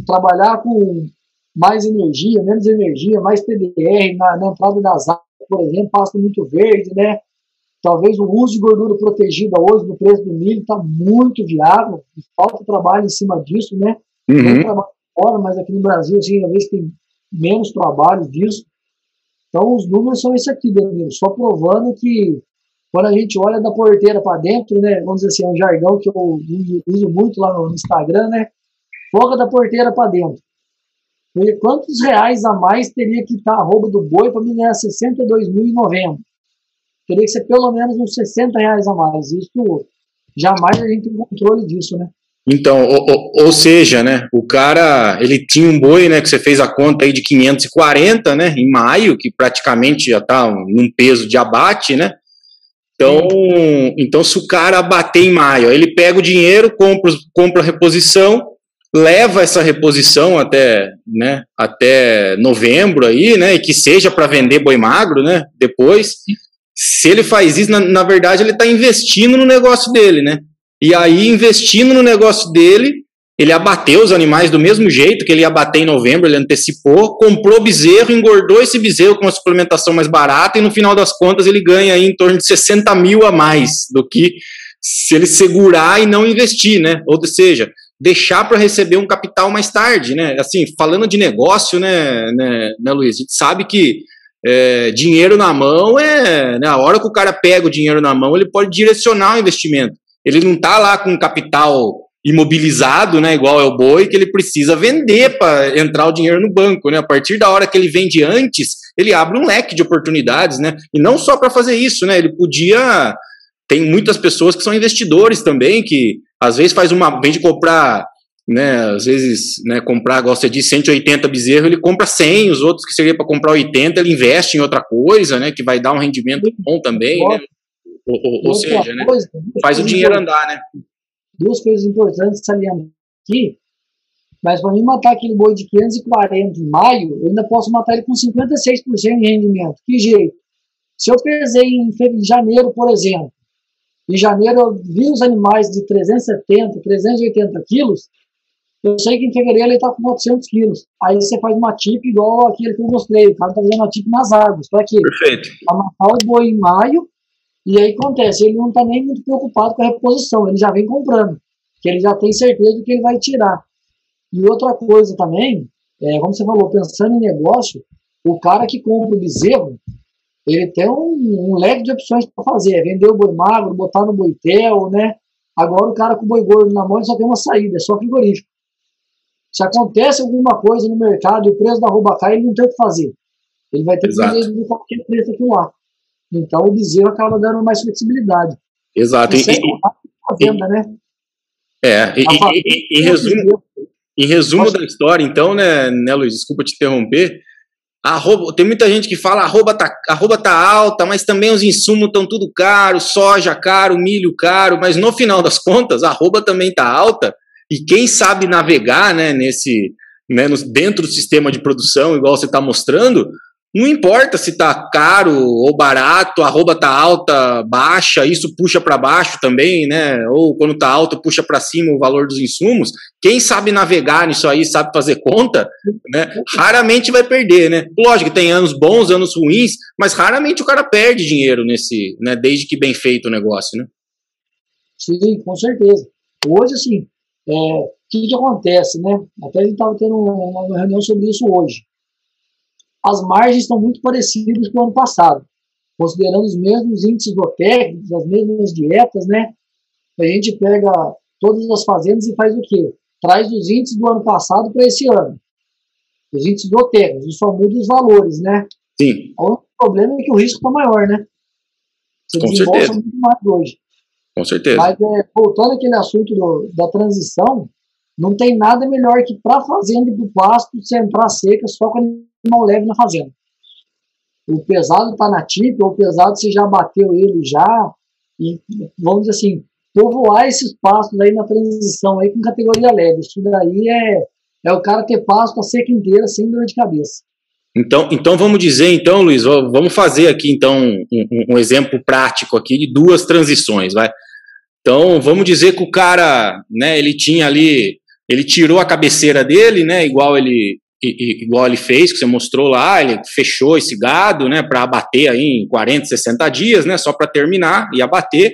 trabalhar com mais energia, menos energia, mais PDR na, na entrada das águas, por exemplo, pasta muito verde, né? Talvez o uso de gordura protegida hoje no preço do milho está muito viável, falta trabalho em cima disso, né? Uhum. trabalho fora, mas aqui no Brasil, assim, talvez tem menos trabalho disso. Então, os números são esse aqui, Danilo, só provando que quando a gente olha da porteira para dentro, né, vamos dizer assim, é um jargão que eu uso muito lá no Instagram, né, foca da porteira para dentro. E quantos reais a mais teria que estar a roupa do boi para me ganhar 62.090? Teria que ser pelo menos uns 60 reais a mais. Isso jamais a gente tem controle disso, né? Então, ou, ou, seja, né, o cara, ele tinha um boi, né, que você fez a conta aí de 540, né, em maio, que praticamente já tá num peso de abate, né, então, então se o cara abater em maio, ele pega o dinheiro, compra, compra a reposição, leva essa reposição até, né, até novembro aí, né, e que seja para vender boi magro, né, depois, se ele faz isso, na, na verdade ele está investindo no negócio dele, né, e aí, investindo no negócio dele, ele abateu os animais do mesmo jeito que ele ia abater em novembro, ele antecipou, comprou bezerro, engordou esse bezerro com uma suplementação mais barata e no final das contas ele ganha aí em torno de 60 mil a mais do que se ele segurar e não investir, né? Ou seja, deixar para receber um capital mais tarde, né? Assim, falando de negócio, né, né, né Luiz? A gente sabe que é, dinheiro na mão é. Né, a hora que o cara pega o dinheiro na mão, ele pode direcionar o investimento. Ele não está lá com capital imobilizado, né, igual é o boi, que ele precisa vender para entrar o dinheiro no banco, né? A partir da hora que ele vende antes, ele abre um leque de oportunidades, né? E não só para fazer isso, né? Ele podia tem muitas pessoas que são investidores também que às vezes faz uma vem de comprar né, às vezes, né, comprar, gosta de 180 bezerros, ele compra 100, os outros que seria para comprar 80, ele investe em outra coisa, né, que vai dar um rendimento bom também, né? Ou, ou, ou seja, né, coisa, faz o dinheiro andar, né? Duas coisas importantes saliendo aqui, mas para mim matar aquele boi de 540 em maio, eu ainda posso matar ele com 56% de rendimento. Que jeito? Se eu pesei em janeiro, por exemplo, em janeiro eu vi os animais de 370, 380 quilos, eu sei que em fevereiro ele está com 400 quilos. Aí você faz uma tip igual aquele que eu mostrei. O cara está fazendo uma tip nas árvores. Para quê? Perfeito. Para matar o boi em maio e aí acontece, ele não está nem muito preocupado com a reposição, ele já vem comprando, que ele já tem certeza do que ele vai tirar. E outra coisa também, é, como você falou, pensando em negócio, o cara que compra o bezerro, ele tem um, um leque de opções para fazer, é vender o boi magro, botar no boitel, né? Agora o cara com o boi gordo na mão ele só tem uma saída, é só frigorífico. Se acontece alguma coisa no mercado e o preço da roupa cai, ele não tem o que fazer. Ele vai ter que vender de qualquer preço aquilo lá. Então o bezerro acaba dando mais flexibilidade. Exato. E, e, venda, né? É, e, e, em resumo, em resumo da história, então, né, né, Luiz, desculpa te interromper, arroba, tem muita gente que fala arroba tá, arroba tá alta, mas também os insumos estão tudo caro, soja caro, milho caro, mas no final das contas, a arroba também tá alta, e quem sabe navegar, né, nesse, né, dentro do sistema de produção, igual você está mostrando, não importa se tá caro ou barato, a arroba tá alta, baixa, isso puxa para baixo também, né? Ou quando tá alto, puxa para cima o valor dos insumos. Quem sabe navegar nisso aí, sabe fazer conta, né? Raramente vai perder, né? Lógico que tem anos bons, anos ruins, mas raramente o cara perde dinheiro nesse, né? Desde que bem feito o negócio, né? Sim, com certeza. Hoje, assim, é, o que, que acontece, né? Até a gente estava tendo uma reunião sobre isso hoje as margens estão muito parecidas com o ano passado, considerando os mesmos índices técnicos, as mesmas dietas, né? A gente pega todas as fazendas e faz o quê? Traz os índices do ano passado para esse ano. Os índices técnicos, e só muda os valores, né? Sim. O problema é que o risco está maior, né? Você Com certeza. muito mais hoje. Com certeza. Mas é, voltando àquele assunto do, da transição, não tem nada melhor que para a fazenda e para o pasto você entrar seca só com animal leve na fazenda. O pesado está na TIP, o pesado você já bateu ele já, e vamos dizer assim, povoar esses pastos aí na transição aí com categoria leve. Isso daí é, é o cara ter pasto a seca inteira sem dor de cabeça. Então, então vamos dizer, então, Luiz, vamos fazer aqui então um, um, exemplo prático aqui de duas transições, vai. Então, vamos dizer que o cara, né, ele tinha ali, ele tirou a cabeceira dele, né, igual ele igual ele fez, que você mostrou lá, ele fechou esse gado, né, para abater aí em 40, 60 dias, né, só para terminar e abater.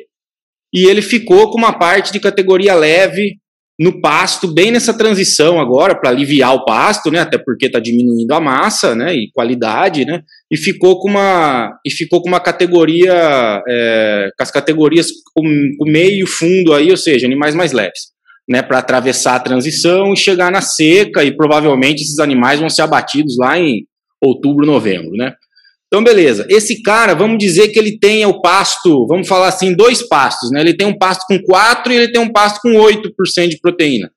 E ele ficou com uma parte de categoria leve no pasto, bem nessa transição agora, para aliviar o pasto, né? Até porque está diminuindo a massa, né? E qualidade, né? E ficou com uma, e ficou com uma categoria, é, com as categorias com meio fundo aí, ou seja, animais mais leves, né? Para atravessar a transição e chegar na seca, e provavelmente esses animais vão ser abatidos lá em outubro, novembro, né? Então, beleza. Esse cara, vamos dizer que ele tenha o pasto, vamos falar assim, dois pastos, né? Ele tem um pasto com 4 e ele tem um pasto com 8% de proteína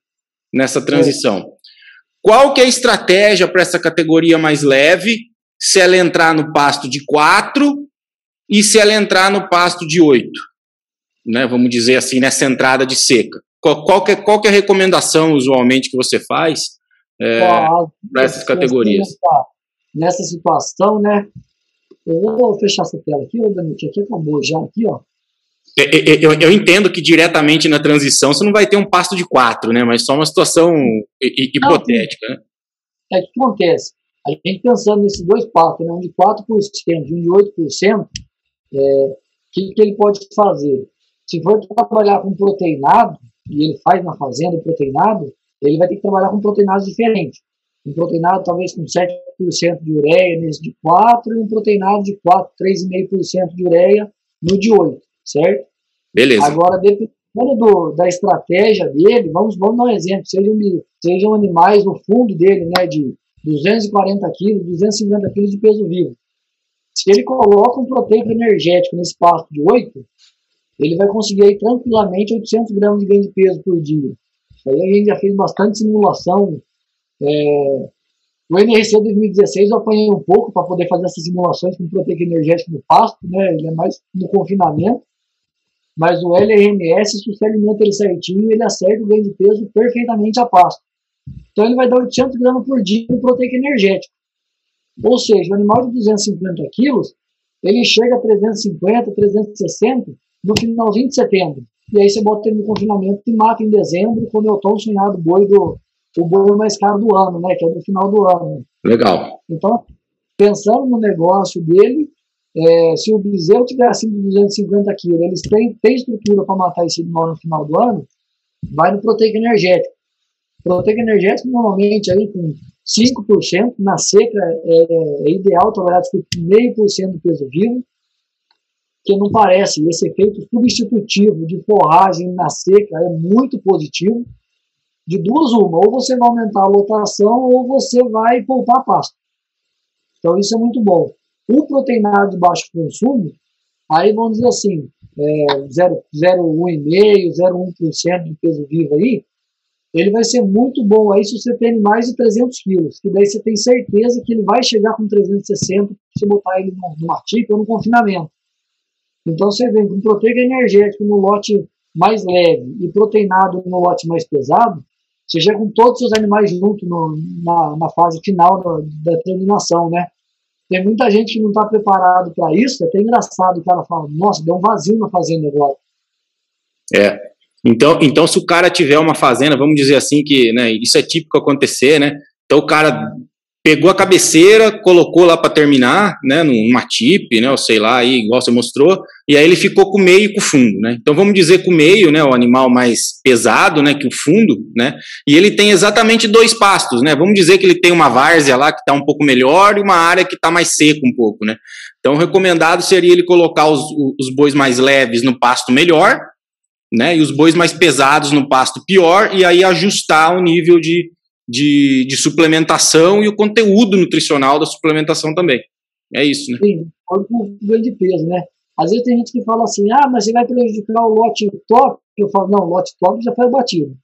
nessa transição. É. Qual que é a estratégia para essa categoria mais leve? Se ela entrar no pasto de 4 e se ela entrar no pasto de 8, né? Vamos dizer assim, nessa entrada de seca. Qual, qual, que, é, qual que é a recomendação usualmente que você faz é, para essas categorias? Nessa situação, né? Eu vou fechar essa tela aqui, ô Danite, aqui acabou já, aqui, ó. Eu, eu, eu, entendo que diretamente na transição você não vai ter um pasto de quatro, né? Mas só uma situação hipotética, né? É o que acontece. A gente pensando nesses dois pastos, né? um de 4% e um de 8%, o é, que, que ele pode fazer? Se for trabalhar com proteinado, e ele faz na fazenda proteinado, ele vai ter que trabalhar com proteinados diferentes um proteinado talvez com 7% de ureia nesse de 4 e um proteinado de 4, 3,5% de ureia no de 8, certo? Beleza. Agora, dependendo do, da estratégia dele, vamos, vamos dar um exemplo, sejam, sejam animais no fundo dele, né, de 240 quilos, 250 quilos de peso vivo. Se ele coloca um proteico energético nesse pasto de 8, ele vai conseguir aí tranquilamente 800 gramas de ganho de peso por dia. Aí a gente já fez bastante simulação é, o NRC 2016 eu apanhei um pouco para poder fazer essas simulações com proteica energética no pasto, né? Ele é mais no confinamento. Mas o LRMS, se você alimenta ele certinho, ele acerta o ganho de peso perfeitamente a pasto. Então ele vai dar 800 gramas por dia de proteica energética. Ou seja, o animal de 250 quilos, ele chega a 350, 360 no finalzinho de setembro. E aí você bota ele no confinamento e mata em dezembro, quando eu estou sonhado boi do, o boi mais caro do ano, né? Que é no final do ano. Legal. Então, pensando no negócio dele, é, se o bezerro tiver acima de 250 quilos, eles têm, têm estrutura para matar esse animal no final do ano, vai no proteico energético. Proteico energético, normalmente, aí com 5%, na seca é, é ideal trabalhar com meio por cento do peso vivo, que não parece. Esse efeito substitutivo de forragem na seca é muito positivo de duas uma, ou você vai aumentar a lotação ou você vai poupar pasto. Então isso é muito bom. O proteinado de baixo consumo, aí vamos dizer assim, é, 0,1,5%, 0,1% de peso vivo aí, ele vai ser muito bom aí se você tem mais de 300 quilos, que daí você tem certeza que ele vai chegar com 360 se botar ele no, no ou no confinamento. Então você vem com proteica energética no lote mais leve e proteinado no lote mais pesado, você já com todos os animais juntos no, na, na, fase final da, da terminação, né? Tem muita gente que não está preparado para isso, é até engraçado o cara fala, nossa, deu um vazio na fazenda agora. É, então, então se o cara tiver uma fazenda, vamos dizer assim, que né, isso é típico acontecer, né? Então o cara pegou a cabeceira, colocou lá para terminar, né, numa tip, né, ou sei lá, aí, igual você mostrou, e aí ele ficou com o meio e com o fundo, né? Então vamos dizer que o meio, né, o animal mais pesado, né, que o fundo, né? E ele tem exatamente dois pastos, né? Vamos dizer que ele tem uma várzea lá que está um pouco melhor e uma área que está mais seca um pouco, né? Então recomendado seria ele colocar os, os bois mais leves no pasto melhor, né? E os bois mais pesados no pasto pior, e aí ajustar o nível de, de, de suplementação e o conteúdo nutricional da suplementação também. É isso, né? Sim, ganho de peso, né? Às vezes tem gente que fala assim, ah, mas você vai prejudicar o lote top. Eu falo, não, o lote top já foi batido,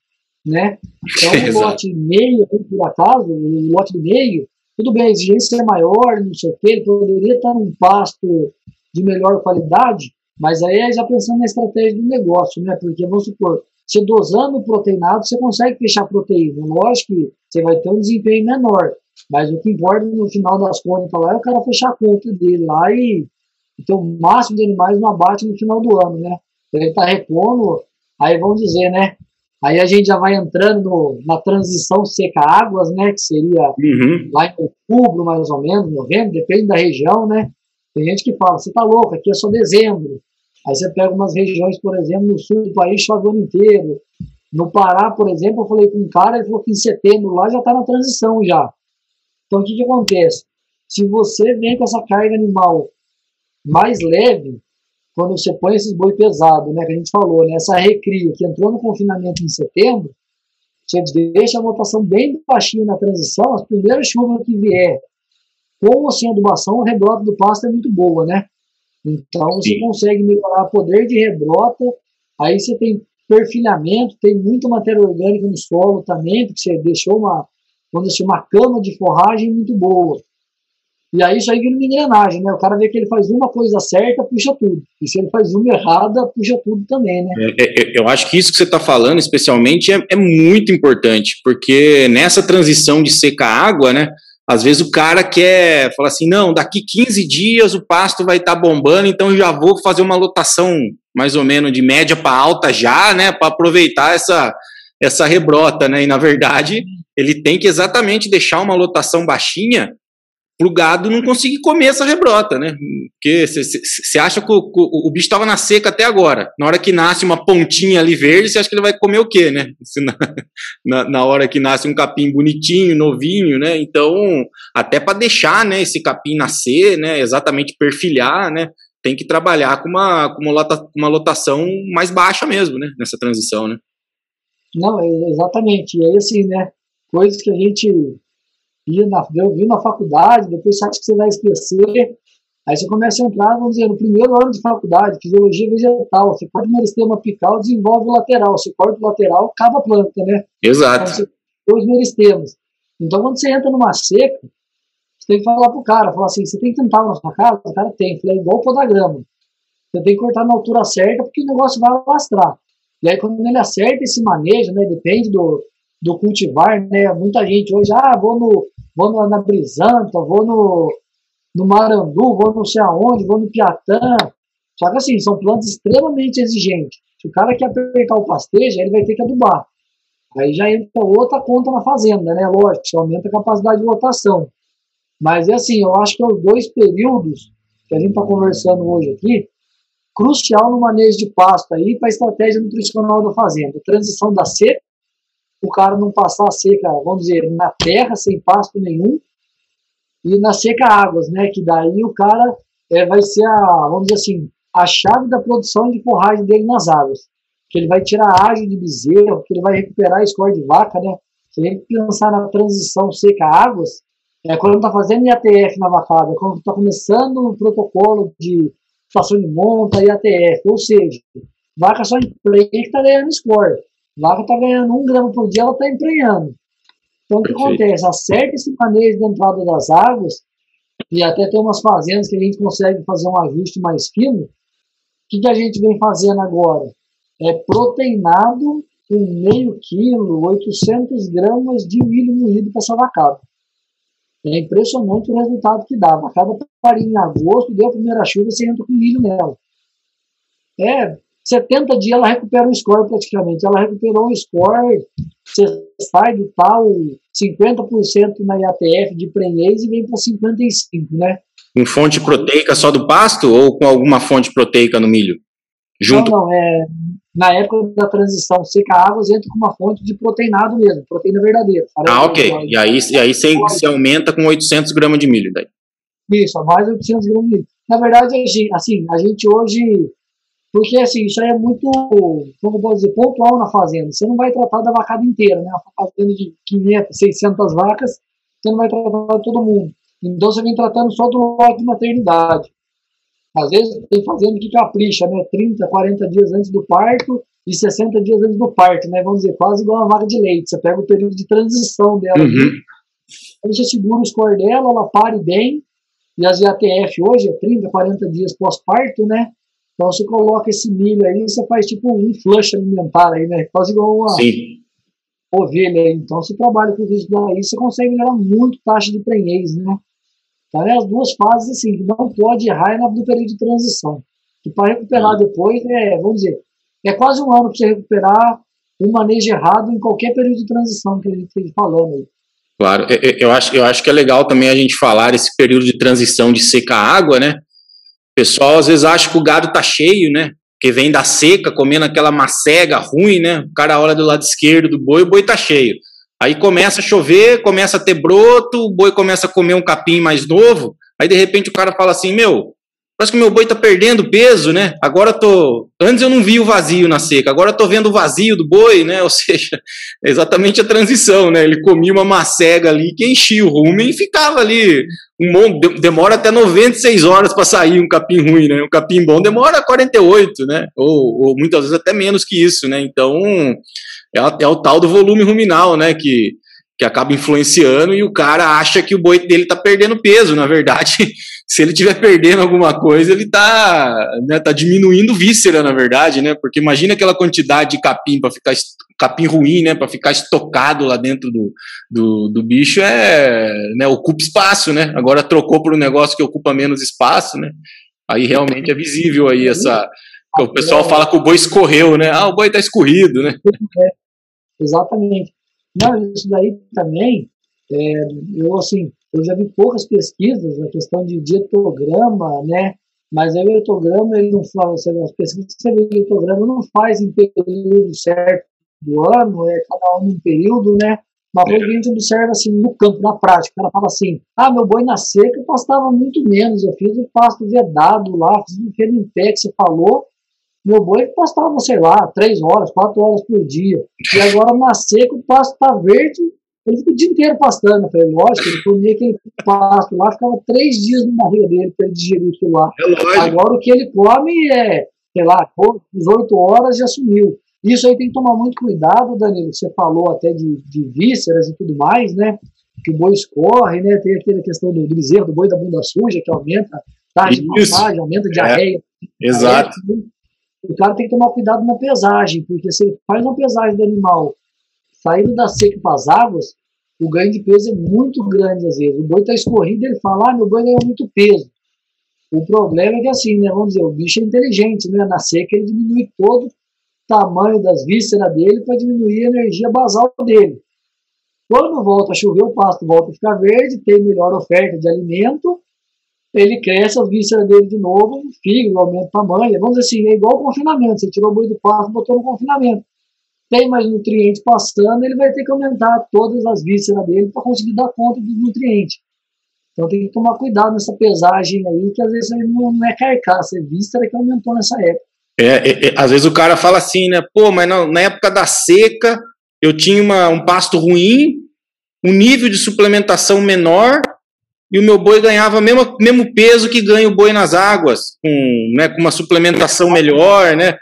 né? Então o lote meio, por acaso, o lote meio, tudo bem, a exigência é maior, não sei o quê, ele poderia estar num pasto de melhor qualidade, mas aí é já pensando na estratégia do negócio, né? Porque, vamos supor, você dosando o proteinado, você consegue fechar proteína. Lógico que você vai ter um desempenho menor, mas o que importa no final das contas lá é o cara fechar a conta dele lá e ter o máximo de animais no abate no final do ano, né? Ele está repondo, aí vamos dizer, né? Aí a gente já vai entrando no, na transição seca-águas, né? Que seria uhum. lá em outubro, mais ou menos, novembro, depende da região, né? Tem gente que fala, você tá louco, aqui é só dezembro. Aí você pega umas regiões, por exemplo, no sul do país chove o ano inteiro. No Pará, por exemplo, eu falei com um cara, ele falou que em setembro lá já está na transição já. Então o que, que acontece? Se você vem com essa carga animal mais leve, quando você põe esses boi pesado, né, que a gente falou, né, essa recrio que entrou no confinamento em setembro, você deixa a votação bem baixinha na transição, as primeiras chuvas que vier com ou sem adubação, o rebrota do pasto é muito boa, né? Então você Sim. consegue melhorar o poder de rebrota, aí você tem perfilhamento, tem muita matéria orgânica no solo também, porque você deixou uma, vamos dizer, uma cama de forragem muito boa. E aí isso aí vira uma engrenagem, né? O cara vê que ele faz uma coisa certa, puxa tudo. E se ele faz uma errada, puxa tudo também, né? É, é, é eu acho que isso que você está falando, especialmente, é, é, muito importante, porque nessa transição de seca água, né? Às vezes o cara quer falar assim, não, daqui 15 dias o pasto vai estar tá bombando, então eu já vou fazer uma lotação mais ou menos de média para alta já, né? Para aproveitar essa, essa rebrota, né? E na verdade, ele tem que exatamente deixar uma lotação baixinha para o gado não conseguir comer essa rebrota, né? Porque você acha que o, o, o bicho estava na seca até agora. Na hora que nasce uma pontinha ali verde, você acha que ele vai comer o quê, né? Na, na, hora que nasce um capim bonitinho, novinho, né? Então, até para deixar né, esse capim nascer, né? Exatamente perfilhar, né? Tem que trabalhar com uma, com uma, lota, uma lotação mais baixa mesmo, né? Nessa transição, né? Não, exatamente. E aí, assim, né? Coisas que a gente ia na, viu na faculdade, depois você acha que você vai esquecer. Aí você começa a entrar, vamos dizer, no primeiro ano de faculdade, fisiologia vegetal. Você corta o meristema apical, desenvolve o lateral. Você corta o lateral, acaba a planta, né? Exato. Então, dois meristemas. Então, quando você entra numa seca, você tem que falar pro cara, falar assim, você tem que tentar na sua casa? O cara tem. Falei, é igual o grama. Você tem que cortar na altura certa, porque o negócio vai alastrar. E aí, quando ele acerta esse manejo, né, depende do, do cultivar, né, muita gente hoje, ah, vou no, vou no, na Brisanta, vou no, no Marandu, vou não sei aonde, vou no Piatã. Só que assim, são plantas extremamente exigentes. Se o cara quer apertar o pastejo, ele vai ter que adubar. Aí já entra outra conta na fazenda, né? Lógico, você aumenta a capacidade de lotação. Mas é assim, eu acho que é os dois períodos que a gente está conversando hoje aqui, crucial no manejo de pasto aí para a estratégia nutricional da fazenda. Transição da seca o cara não passar a seca, vamos dizer, na terra, sem pasto nenhum, e na seca águas, né? Que daí o cara é, vai ser a, vamos dizer assim, a chave da produção de forragem dele nas águas. Que ele vai tirar ágio de bezerro, que ele vai recuperar a escória de vaca, né? Se a gente pensar na transição seca-águas, é, quando está fazendo IATF na vacada, quando está começando o protocolo de estação de monta IATF, ou seja, vaca só emprega que está ganhando score. Vaca está ganhando um grama por dia, ela está emprenhando. Então, o que acontece? Acerta esse manejo de entrada das águas, e até tem umas fazendas que a gente consegue fazer um ajuste mais fino. O que, que a gente vem fazendo agora? É proteinado com meio quilo, 800 gramas de milho moído para essa vacada. É impressionante o resultado que dá. A vacada parinha em agosto, deu a primeira chuva, você entra com milho nela. É 70 dias ela recupera o score praticamente. Ela recuperou o score, você sai do tal 50% na IATF de prenhez e vem para 55%, né? Com fonte proteica só do pasto ou com alguma fonte proteica no milho? Junto? Não, não, é, na época da transição seca-águas entra com uma fonte de proteinado mesmo, proteína verdadeira. Ah, ok. E aí, e aí você, você aumenta com 800 gramas de milho daí? Isso, mais 800 gramas de milho. Na verdade, assim, a gente hoje porque, assim, isso aí é muito, como posso dizer, pontual na fazenda. Você não vai tratar da vacada inteira, né? Uma fazenda de 500, 600 vacas, você não vai tratar todo mundo. Então, você vem tratando só do lote de maternidade. Às vezes, tem fazenda que capricha, né? 30, 40 dias antes do parto e 60 dias antes do parto, né? Vamos dizer, quase igual uma vaca de leite. Você pega o período de transição dela. Uhum. Aí você segura o score dela, ela pare bem. E as IATF hoje é 30, 40 dias pós-parto, né? Então você coloca esse milho aí, você faz tipo um flush alimentar aí, né? Quase igual uma Sim. ovelha aí. Então você trabalha com isso daí, você consegue melhorar muito a taxa de prenhez, né? Então é as duas fases assim, que não pode errar é no período de transição. Que para recuperar depois é, vamos dizer, é quase um ano para você recuperar um manejo errado em qualquer período de transição que a gente esteja falando aí. Claro, eu acho, eu acho que é legal também a gente falar esse período de transição de seca água, né? Pessoal às vezes acha que o gado tá cheio, né? Que vem da seca, comendo aquela macega ruim, né? O cara olha do lado esquerdo do boi, o boi tá cheio. Aí começa a chover, começa a ter broto, o boi começa a comer um capim mais novo. Aí de repente o cara fala assim: Meu, Parece que meu boi tá perdendo peso, né? Agora tô. Antes eu não vi o vazio na seca, agora tô vendo o vazio do boi, né? Ou seja, é exatamente a transição, né? Ele comia uma macega ali que enchia o rumen e ficava ali. Um monte, demora até 96 horas para sair um capim ruim, né? Um capim bom demora 48, né? Ou, ou muitas vezes até menos que isso, né? Então é, é o tal do volume ruminal, né? Que, que acaba influenciando e o cara acha que o boi dele tá perdendo peso. Na verdade, se ele estiver perdendo alguma coisa, ele está né, tá diminuindo víscera, na verdade, né? Porque imagina aquela quantidade de capim para ficar capim ruim, né? Para ficar estocado lá dentro do, do, do, bicho é, né? Ocupa espaço, né? Agora trocou por um negócio que ocupa menos espaço, né? Aí realmente é visível aí essa. O pessoal fala que o boi escorreu, né? Ah, o boi está escorrido, né? É, exatamente. Não, isso daí também, é, eu assim, eu já vi poucas pesquisas na questão de dietograma, né? Mas aí o etograma, ele não faz, as pesquisas que você vê o etograma não faz em período certo do ano, é cada um em período, né? Uma coisa que a gente observa assim no campo, na prática. Cara fala assim: ah, meu boi na seca eu pastava muito menos, eu fiz o pasto vedado lá, fiz o que você falou. Meu boi pastava, sei lá, três horas, quatro horas por dia. E agora na seca o pasto tá verde, ele fica o dia inteiro pastando. Eu falei, lógico, ele comia aquele pasto lá, ficava três dias na barriga dele para ele digerir aquilo lá. É Agora o que ele come é, sei lá, 18 horas já sumiu. Isso aí tem que tomar muito cuidado, Danilo. Você falou até de, de vísceras e tudo mais, né? Que o boi escorre, né? Tem aquela questão do, do bezerro, do boi da bunda suja, que aumenta taxa de passagem, aumenta a diarreia. É. Exato. o cara tem que tomar cuidado na pesagem, porque se ele faz uma pesagem do animal saindo da seca para as águas, o ganho de peso é muito grande às vezes. O boi está escorrido, ele fala, ah, meu boi ganhou muito peso. O problema é que assim, né, vamos dizer, o bicho é inteligente, né, na seca ele diminui todo o tamanho das vísceras dele para diminuir a energia basal dele. Quando volta a chover, o pasto volta a ficar verde, tem melhor oferta de alimento, ele cresce as vísceras dele de novo, o fígado aumenta o tamanho. Vamos dizer assim, é igual o confinamento. Você tirou o boi do pasto, botou no confinamento tem mais nutrientes passando, ele vai ter que aumentar todas as vísceras dele para conseguir dar conta dos nutrientes. Então tem que tomar cuidado nessa pesagem aí, que às vezes não, é carcaça, é víscera que aumentou nessa época. É, é, é, às vezes o cara fala assim, né? Pô, mas na época da seca eu tinha uma, um pasto ruim, um nível de suplementação menor e o meu boi ganhava mesmo, mesmo peso que ganha o boi nas águas, com, né, com uma suplementação melhor, né?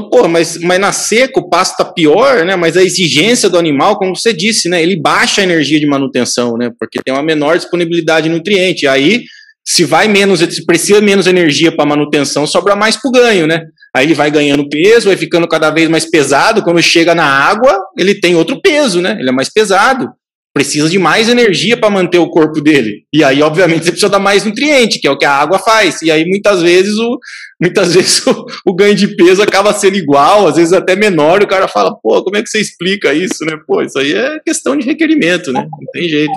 Pô, mas, mas na seca o pasto tá pior, né? Mas a exigência do animal, como você disse, né? Ele baixa a energia de manutenção, né? Porque tem uma menor disponibilidade de nutriente. Aí, se vai menos, se precisa menos energia para manutenção, sobra mais para o ganho, né? Aí ele vai ganhando peso, vai ficando cada vez mais pesado. Quando chega na água, ele tem outro peso, né? Ele é mais pesado. Precisa de mais energia para manter o corpo dele. E aí, obviamente, você precisa dar mais nutriente, que é o que a água faz. E aí, muitas vezes, o, muitas vezes o, o ganho de peso acaba sendo igual, às vezes até menor, e o cara fala, pô, como é que você explica isso, né? Pô, isso aí é questão de requerimento, né? Não tem jeito.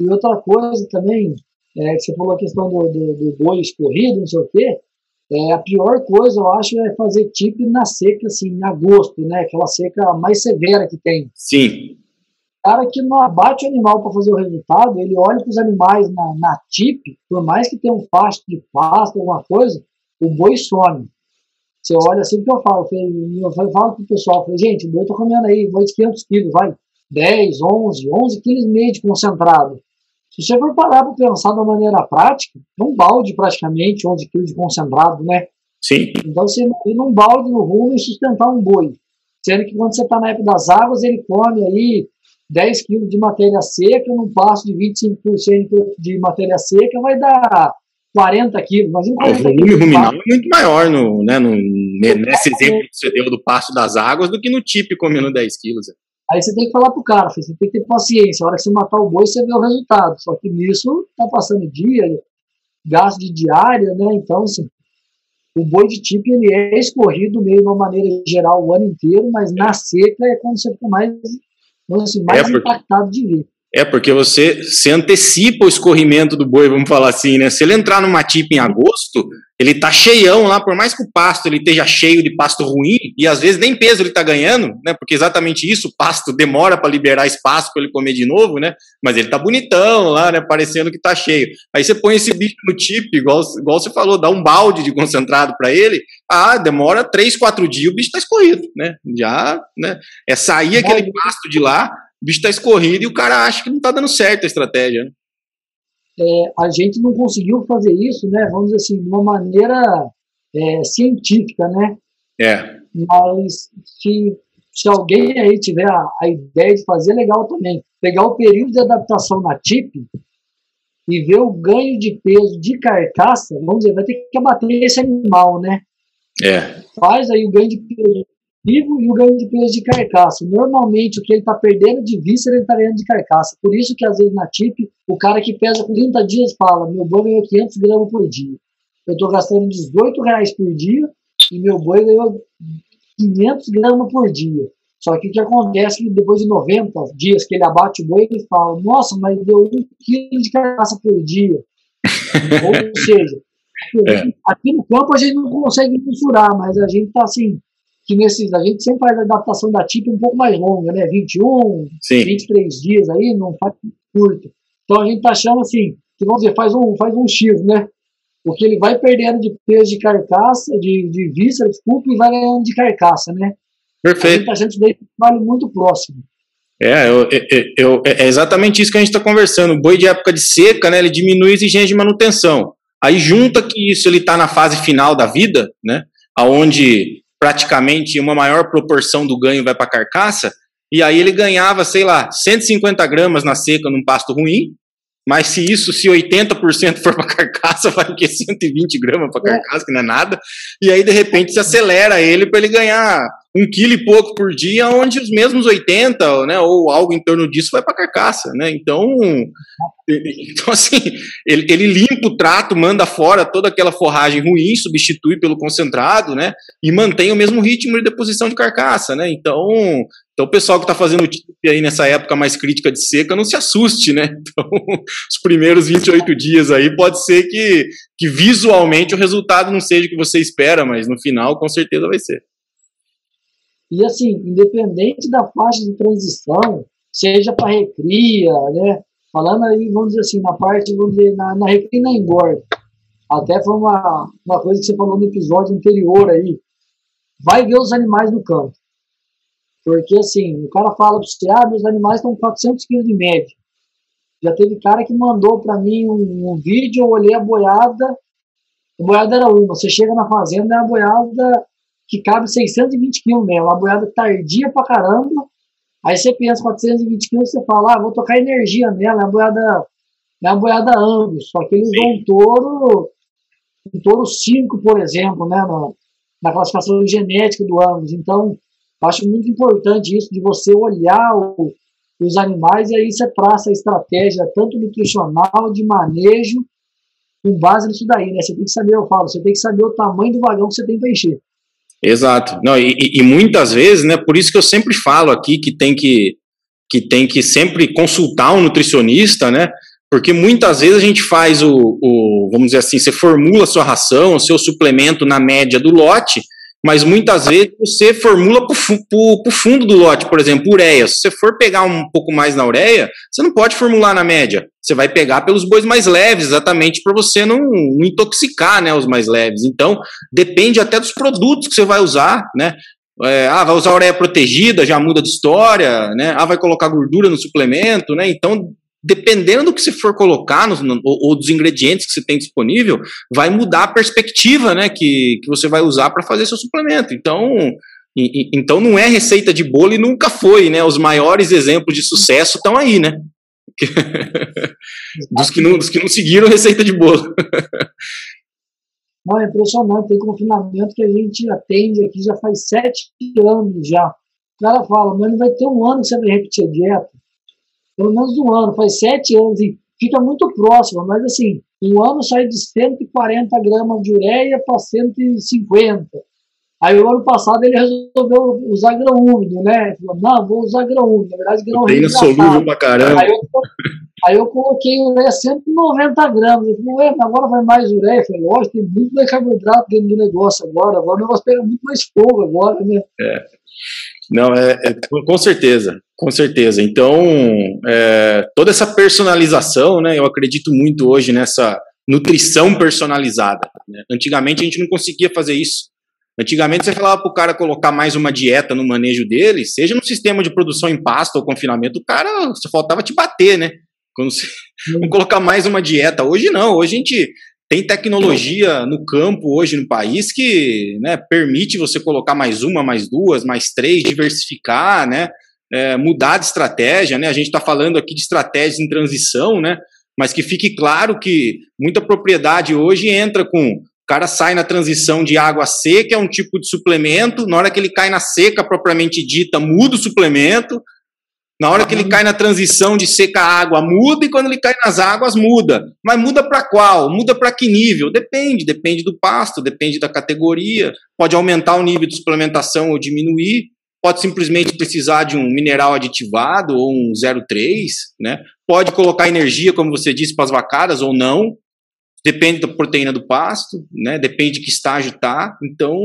E outra coisa também, é, você falou a questão do, do, do boi escorrido, não sei o quê, é, a pior coisa, eu acho, é fazer tipo na seca, assim, em agosto, né? Aquela seca mais severa que tem. Sim cara que não abate o animal para fazer o resultado, ele olha para os animais na, na tip, por mais que tenha um pasto de pasto, alguma coisa, o boi some. Você olha assim que eu falo, eu falo, falo pro pessoal, falei, gente, o boi tá comendo aí, boi de 500 quilos, vai, 10, 11, 11 quilos e meio de concentrado. Se você for parar para pensar de uma maneira prática, é um balde praticamente, 11 quilos de concentrado, né? Sim. Então você imagina um balde no rumo e sustentar um boi. Sendo que quando você está na época das águas, ele come aí 10 quilos de matéria seca num passo de 25% de matéria seca vai dar 40 quilos. Imagina 40 o volume ruminal é muito maior no, né, no, nesse exemplo que você deu do passo das águas do que no TIP comendo 10 quilos. Aí você tem que falar pro cara, você tem que ter paciência. A hora que você matar o boi, você vê o resultado. Só que nisso tá passando dia, gasto de diária, né? Então, assim, o boi de tipo ele é escorrido meio de uma maneira geral o ano inteiro, mas na seca é quando você fica mais assim, mais é porque, impactado de ver. É, porque você se antecipa o escorrimento do boi, vamos falar assim, né? Se ele entrar numa tipa em agosto, ele tá cheião lá, por mais que o pasto ele esteja cheio de pasto ruim, e às vezes nem peso ele tá ganhando, né? Porque exatamente isso, o pasto demora para liberar espaço para ele comer de novo, né? Mas ele tá bonitão lá, né? Parecendo que tá cheio. Aí você põe esse bicho no tip, igual, igual você falou, dá um balde de concentrado para ele, ah, demora três, quatro dias, o bicho tá escorrido, né? Já, né? É sair aquele pasto de lá, o bicho tá escorrido e o cara acha que não tá dando certo a estratégia, né? É, a gente não conseguiu fazer isso, né? Vamos dizer assim, de uma maneira é, científica, né? É. Mas se, se alguém aí tiver a, a, ideia de fazer, legal também. Pegar o período de adaptação na TIP e ver o ganho de peso de carcaça, vamos dizer, vai ter que abater esse animal, né? É. Faz aí o ganho de peso vivo e o ganho de peso de carcaça. Normalmente, o que ele está perdendo de víscera, ele está ganhando de carcaça. Por isso que, às vezes, na TIP, o cara que pesa 30 dias fala, meu boi ganhou 500 gramas por dia. Eu estou gastando 18 reais por dia e meu boi ganhou 500 gramas por dia. Só que o que acontece é que depois de 90 dias que ele abate o boi, ele fala, nossa, mas deu 1 quilo de carcaça por dia. Ou seja, é. aqui no campo a gente não consegue mensurar, mas a gente está assim, que nesses, a gente sempre faz a adaptação da TIP um pouco mais longa, né? 21, Sim. 23 dias aí, não faz curto. Então a gente tá achando assim, que vamos dizer, faz um, faz um X, né? Porque ele vai perdendo de peso de carcaça, de, de vista, desculpa, e vai ganhando de carcaça, né? Perfeito. A gente tá achando vale muito próximo. É, eu, eu, eu, é exatamente isso que a gente está conversando. O boi de época de seca, né, ele diminui a exigência de manutenção. Aí junta que isso ele está na fase final da vida, né, aonde praticamente uma maior proporção do ganho vai para a carcaça, e aí ele ganhava, sei lá, 150 gramas na seca num pasto ruim, mas se isso, se 80% for para carcaça, vai o quê? 120 gramas para é. carcaça, que não é nada. E aí, de repente, se acelera ele para ele ganhar um quilo e pouco por dia, onde os mesmos 80, né, ou algo em torno disso, vai para carcaça, né? Então, então assim, ele, ele limpa o trato, manda fora toda aquela forragem ruim, substitui pelo concentrado, né? E mantém o mesmo ritmo de deposição de carcaça, né? Então, então, o pessoal que está fazendo tip aí nessa época mais crítica de seca, não se assuste, né? Então, os primeiros 28 dias aí pode ser que, que visualmente o resultado não seja o que você espera, mas no final com certeza vai ser. E assim, independente da faixa de transição, seja para recria, né? Falando aí, vamos dizer assim, na parte, vamos dizer, na, na recria e na engorda. Até foi uma, uma coisa que você falou no episódio anterior aí. Vai ver os animais no campo porque, assim, o cara fala para você, ah, meus animais estão 400 quilos de média. Já teve cara que mandou para mim um, um, vídeo, eu olhei a boiada, a boiada era uma, você chega na fazenda, é uma boiada que cabe 620 quilos mesmo, uma boiada tardia pra caramba, aí você pensa 420 quilos, você fala, ah, vou tocar energia nela, é uma boiada, é uma boiada Angus, só que eles dão um touro, um touro 5, por exemplo, né, na, na classificação genética do Angus, então Acho muito importante isso de você olhar o, os animais, e aí você traça a estratégia tanto nutricional, de manejo, com base nisso daí, né? Você tem que saber, eu falo, você tem que saber o tamanho do vagão que você tem para encher. Exato. Não, e, e, muitas vezes, né, por isso que eu sempre falo aqui que tem que, que tem que sempre consultar um nutricionista, né? Porque muitas vezes a gente faz o, o vamos dizer assim, você formula a sua ração, o seu suplemento na média do lote, mas muitas vezes você formula para o fundo do lote, por exemplo, ureia. Se você for pegar um pouco mais na ureia, você não pode formular na média. Você vai pegar pelos bois mais leves, exatamente para você não, não, intoxicar né, os mais leves. Então, depende até dos produtos que você vai usar, né? É, ah, vai usar ureia protegida, já muda de história, né? Ah, vai colocar gordura no suplemento, né? Então, dependendo do que você for colocar no, ou, dos ingredientes que você tem disponível, vai mudar a perspectiva né, que, que você vai usar para fazer seu suplemento. Então, e, e, então não é receita de bolo e nunca foi, né? Os maiores exemplos de sucesso estão aí, né? dos, que não, dos que não seguiram receita de bolo. Não, é impressionante, tem confinamento que a gente atende aqui já faz sete anos já. O cara fala, mas não vai ter um ano que você vai repetir a dieta pelo menos um ano, faz sete anos, e fica muito próximo, mas assim, um ano sai de 140 gramas de ureia para 150. Aí o ano passado ele resolveu usar grão úmido, né? Falou, não, vou usar grão úmido. Na verdade, grão úmido. Tem solúvel pra caramba. Aí eu, aí eu coloquei ureia 190 gramas. Ele falou, agora vai mais ureia. Eu falei, lógico, tem muito mais carboidrato dentro do negócio agora. Agora o negócio pega muito mais fogo agora, né? É. Não, é, é, com certeza, com certeza. Então, é, toda essa personalização, né, eu acredito muito hoje nessa nutrição personalizada. Né? Antigamente a gente não conseguia fazer isso. Antigamente você falava para o cara colocar mais uma dieta no manejo dele, seja no sistema de produção em pasto ou confinamento, o cara só faltava te bater, né? Quando você, vamos colocar mais uma dieta. Hoje não, hoje a gente tem tecnologia no campo hoje no país que né, permite você colocar mais uma, mais duas, mais três, diversificar, né, é, mudar de estratégia. Né? A gente está falando aqui de estratégias em transição, né, mas que fique claro que muita propriedade hoje entra com. O cara sai na transição de água seca, é um tipo de suplemento, na hora que ele cai na seca propriamente dita, muda o suplemento, na hora que ele cai na transição de seca a água, muda, e quando ele cai nas águas, muda. Mas muda para qual? Muda para que nível? Depende, depende do pasto, depende da categoria. Pode aumentar o nível de suplementação ou diminuir. Pode simplesmente precisar de um mineral aditivado ou um 0,3, né? Pode colocar energia, como você disse, para as vacadas ou não. Depende da proteína do pasto, né? Depende de que estágio tá. Então,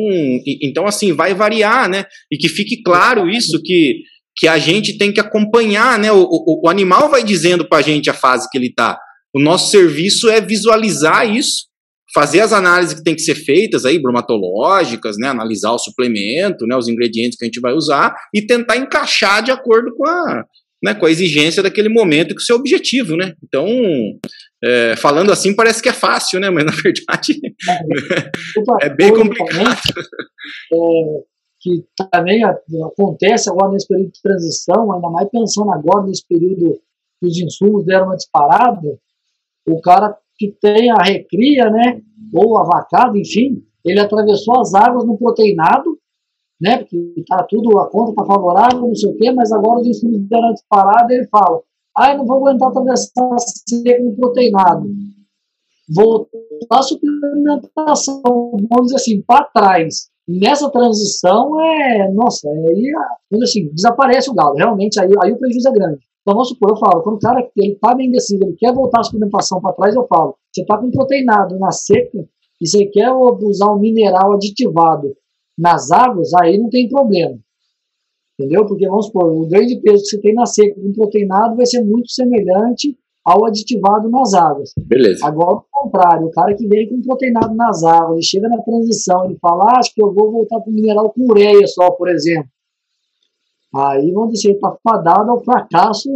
então assim, vai variar, né? E que fique claro isso que que a gente tem que acompanhar, né? O, o, o animal vai dizendo para a gente a fase que ele está. O nosso serviço é visualizar isso, fazer as análises que tem que ser feitas aí, bromatológicas, né? Analisar o suplemento, né? Os ingredientes que a gente vai usar e tentar encaixar de acordo com a, né, com a exigência daquele momento e com o seu objetivo, né? Então, é, falando assim parece que é fácil, né? Mas na verdade é, é bem complicado. É, que também acontece agora nesse período de transição, ainda mais pensando agora nesse período que os insumos deram uma disparada, o cara que tem a recria, né, ou a vacada, enfim, ele atravessou as águas no proteinado, né, porque tá tudo, a conta tá favorável, não sei o quê, mas agora os deram uma disparada, ele fala, ah, eu não vou aguentar atravessar seco no proteinado. Voltar a suplementação, vamos dizer assim, para trás nessa transição é, nossa, aí assim, desaparece o galo, realmente aí, aí o prejuízo é grande. Então vamos supor, eu falo, quando o cara ele tá bem decidido, ele quer voltar a suplementação para trás, eu falo, você tá com proteinado na seca e você quer usar um mineral aditivado nas águas, aí não tem problema. Entendeu? Porque vamos supor, o ganho de peso que você tem na seca com proteinado vai ser muito semelhante ao aditivado nas águas. Beleza. Agora, ao contrário, o cara que vem com proteinado nas águas, ele chega na transição, ele fala, ah, acho que eu vou voltar para o mineral com ureia só, por exemplo. Aí, vamos dizer, está fadado ao fracasso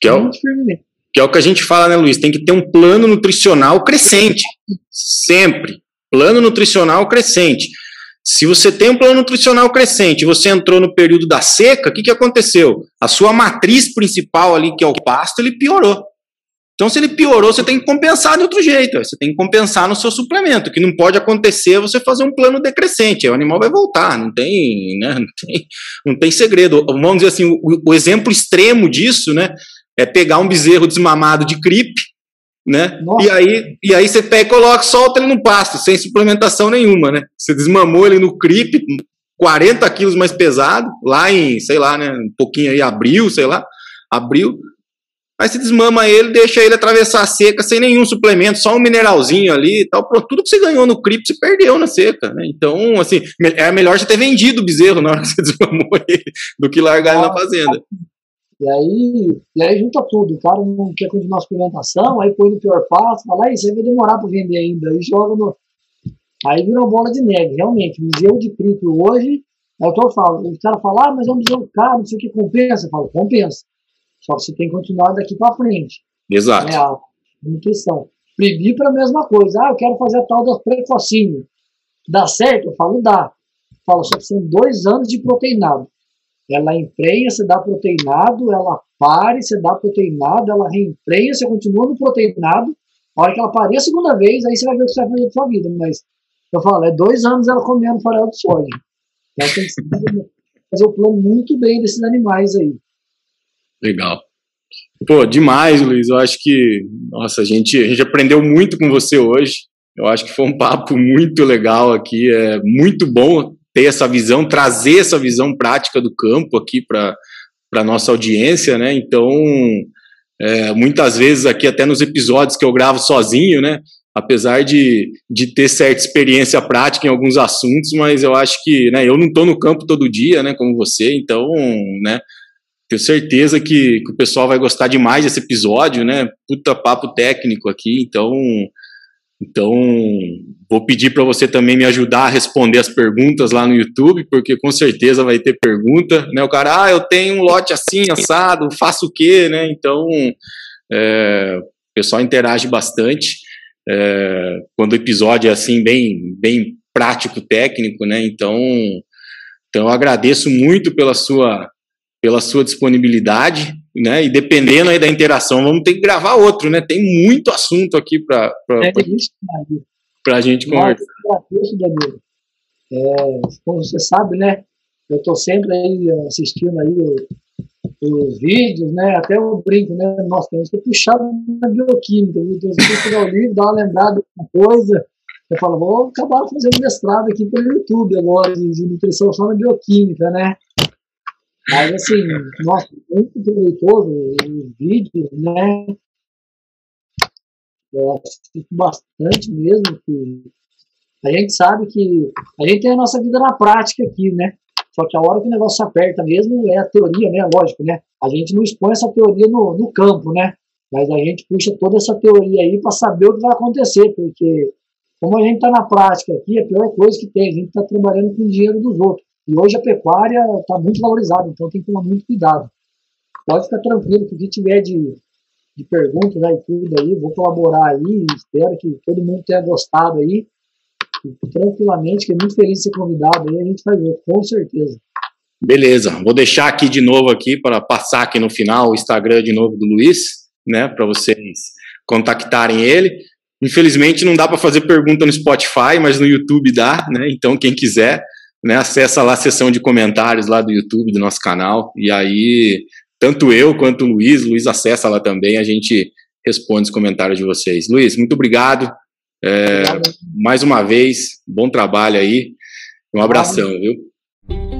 que é o, que é o que a gente fala, né, Luiz? Tem que ter um plano nutricional crescente. Sempre. Plano nutricional crescente. Se você tem um plano nutricional crescente, você entrou no período da seca, o que, que aconteceu? A sua matriz principal ali, que é o pasto, ele piorou. Então, se ele piorou, você tem que compensar de outro jeito. Você tem que compensar no seu suplemento. O que não pode acontecer é você fazer um plano decrescente. Aí o animal vai voltar. Não tem, né, não tem, não tem segredo. Vamos dizer assim, o, o exemplo extremo disso, né? É pegar um bezerro desmamado de cripe, né? E aí, e aí você pega e coloca, solta ele no pasto, sem suplementação nenhuma, né? Você desmamou ele no cripe, 40 quilos mais pesado, lá em, sei lá, né? Um pouquinho aí, abril, sei lá, abril Aí você desmama ele, deixa ele atravessar a seca sem nenhum suplemento, só um mineralzinho ali e tal. Pronto, tudo que você ganhou no cripto, você perdeu na seca. Né? Então, assim, é melhor você ter vendido o bezerro na hora que você desmamou ele do que largar ele na fazenda. E aí, e aí junta tudo. O cara não quer continuar a suplementação, aí põe no pior passo, fala, isso aí vai demorar para vender ainda. Aí joga no. Aí vira uma bola de neve, realmente. O bezerro de cripto hoje, é o que eu falo. O cara fala, ah, mas é um bezerro caro, não sei o que compensa. Eu falo, compensa. Só que você tem que continuar daqui para frente. Exato. É a nutrição. para a mesma coisa. Ah, eu quero fazer a tal da prefocínio. Dá certo? Eu falo, dá. Eu falo, só que são dois anos de proteinado. Ela emprenha, você dá proteinado, ela pare, você dá proteinado, ela reemprenha, você continua no proteinado. A hora que ela parir a segunda vez, aí você vai ver o que você vai fazer da sua vida. Mas eu falo, é dois anos ela comendo farelo de soja. Ela tem que fazer o plano muito bem desses animais aí. Legal. Pô, demais, Luiz. Eu acho que, nossa, a gente, a gente aprendeu muito com você hoje. Eu acho que foi um papo muito legal aqui. É muito bom ter essa visão, trazer essa visão prática do campo aqui para a nossa audiência, né? Então, é, muitas vezes aqui, até nos episódios que eu gravo sozinho, né? Apesar de, de ter certa experiência prática em alguns assuntos, mas eu acho que, né? Eu não estou no campo todo dia, né? Como você, então, né? Tenho certeza que, que, o pessoal vai gostar demais desse episódio, né? Puta papo técnico aqui, então então vou pedir para você também me ajudar a responder as perguntas lá no YouTube, porque com certeza vai ter pergunta, né? O cara, ah, eu tenho um lote assim assado, faço o quê, né? Então é, o pessoal interage bastante é, quando o episódio é assim bem bem prático técnico, né? Então então eu agradeço muito pela sua pela sua disponibilidade, né? E dependendo aí da interação, vamos ter que gravar outro, né? Tem muito assunto aqui para é para a gente conversar. Danilo. É, como você sabe, né? Eu estou sempre aí assistindo aí os vídeos, né? Até o brinco, né? Nós temos que puxar na bioquímica, viu? Temos que pegar o livro, dar uma lembrada de uma coisa. Eu falo, vou acabar fazendo mestrado aqui pelo YouTube agora, de nutrição só na bioquímica, né? Mas assim, nossa, muito proveitoso os vídeos, né? Eu assisto bastante mesmo, que a gente sabe que a gente tem a nossa vida na prática aqui, né? Só que a hora que o negócio aperta mesmo é a teoria, né? Lógico, né? A gente não expõe essa teoria no, no campo, né? Mas a gente puxa toda essa teoria aí para saber o que vai acontecer, porque como a gente está na prática aqui, a pior coisa que tem, a gente está trabalhando com o dinheiro dos outros. E hoje a pecuária está muito valorizada, então tem que tomar muito cuidado. Pode ficar tranquilo, que o que tiver de, de perguntas aí, tudo aí, vou colaborar aí, espero que todo mundo tenha gostado aí. E, tranquilamente, que é muito feliz de ser convidado aí, a gente vai ver, com certeza. Beleza, vou deixar aqui de novo aqui para passar aqui no final o Instagram de novo do Luiz, né, para vocês contactarem ele. Infelizmente não dá para fazer pergunta no Spotify, mas no YouTube dá, né? Então quem quiser né, acessa lá a seção de comentários lá do YouTube do nosso canal, e aí tanto eu quanto o Luiz, Luiz acessa lá também, a gente responde os comentários de vocês. Luiz, muito obrigado. É, obrigado. Mais uma vez, bom trabalho aí. Um abração, viu?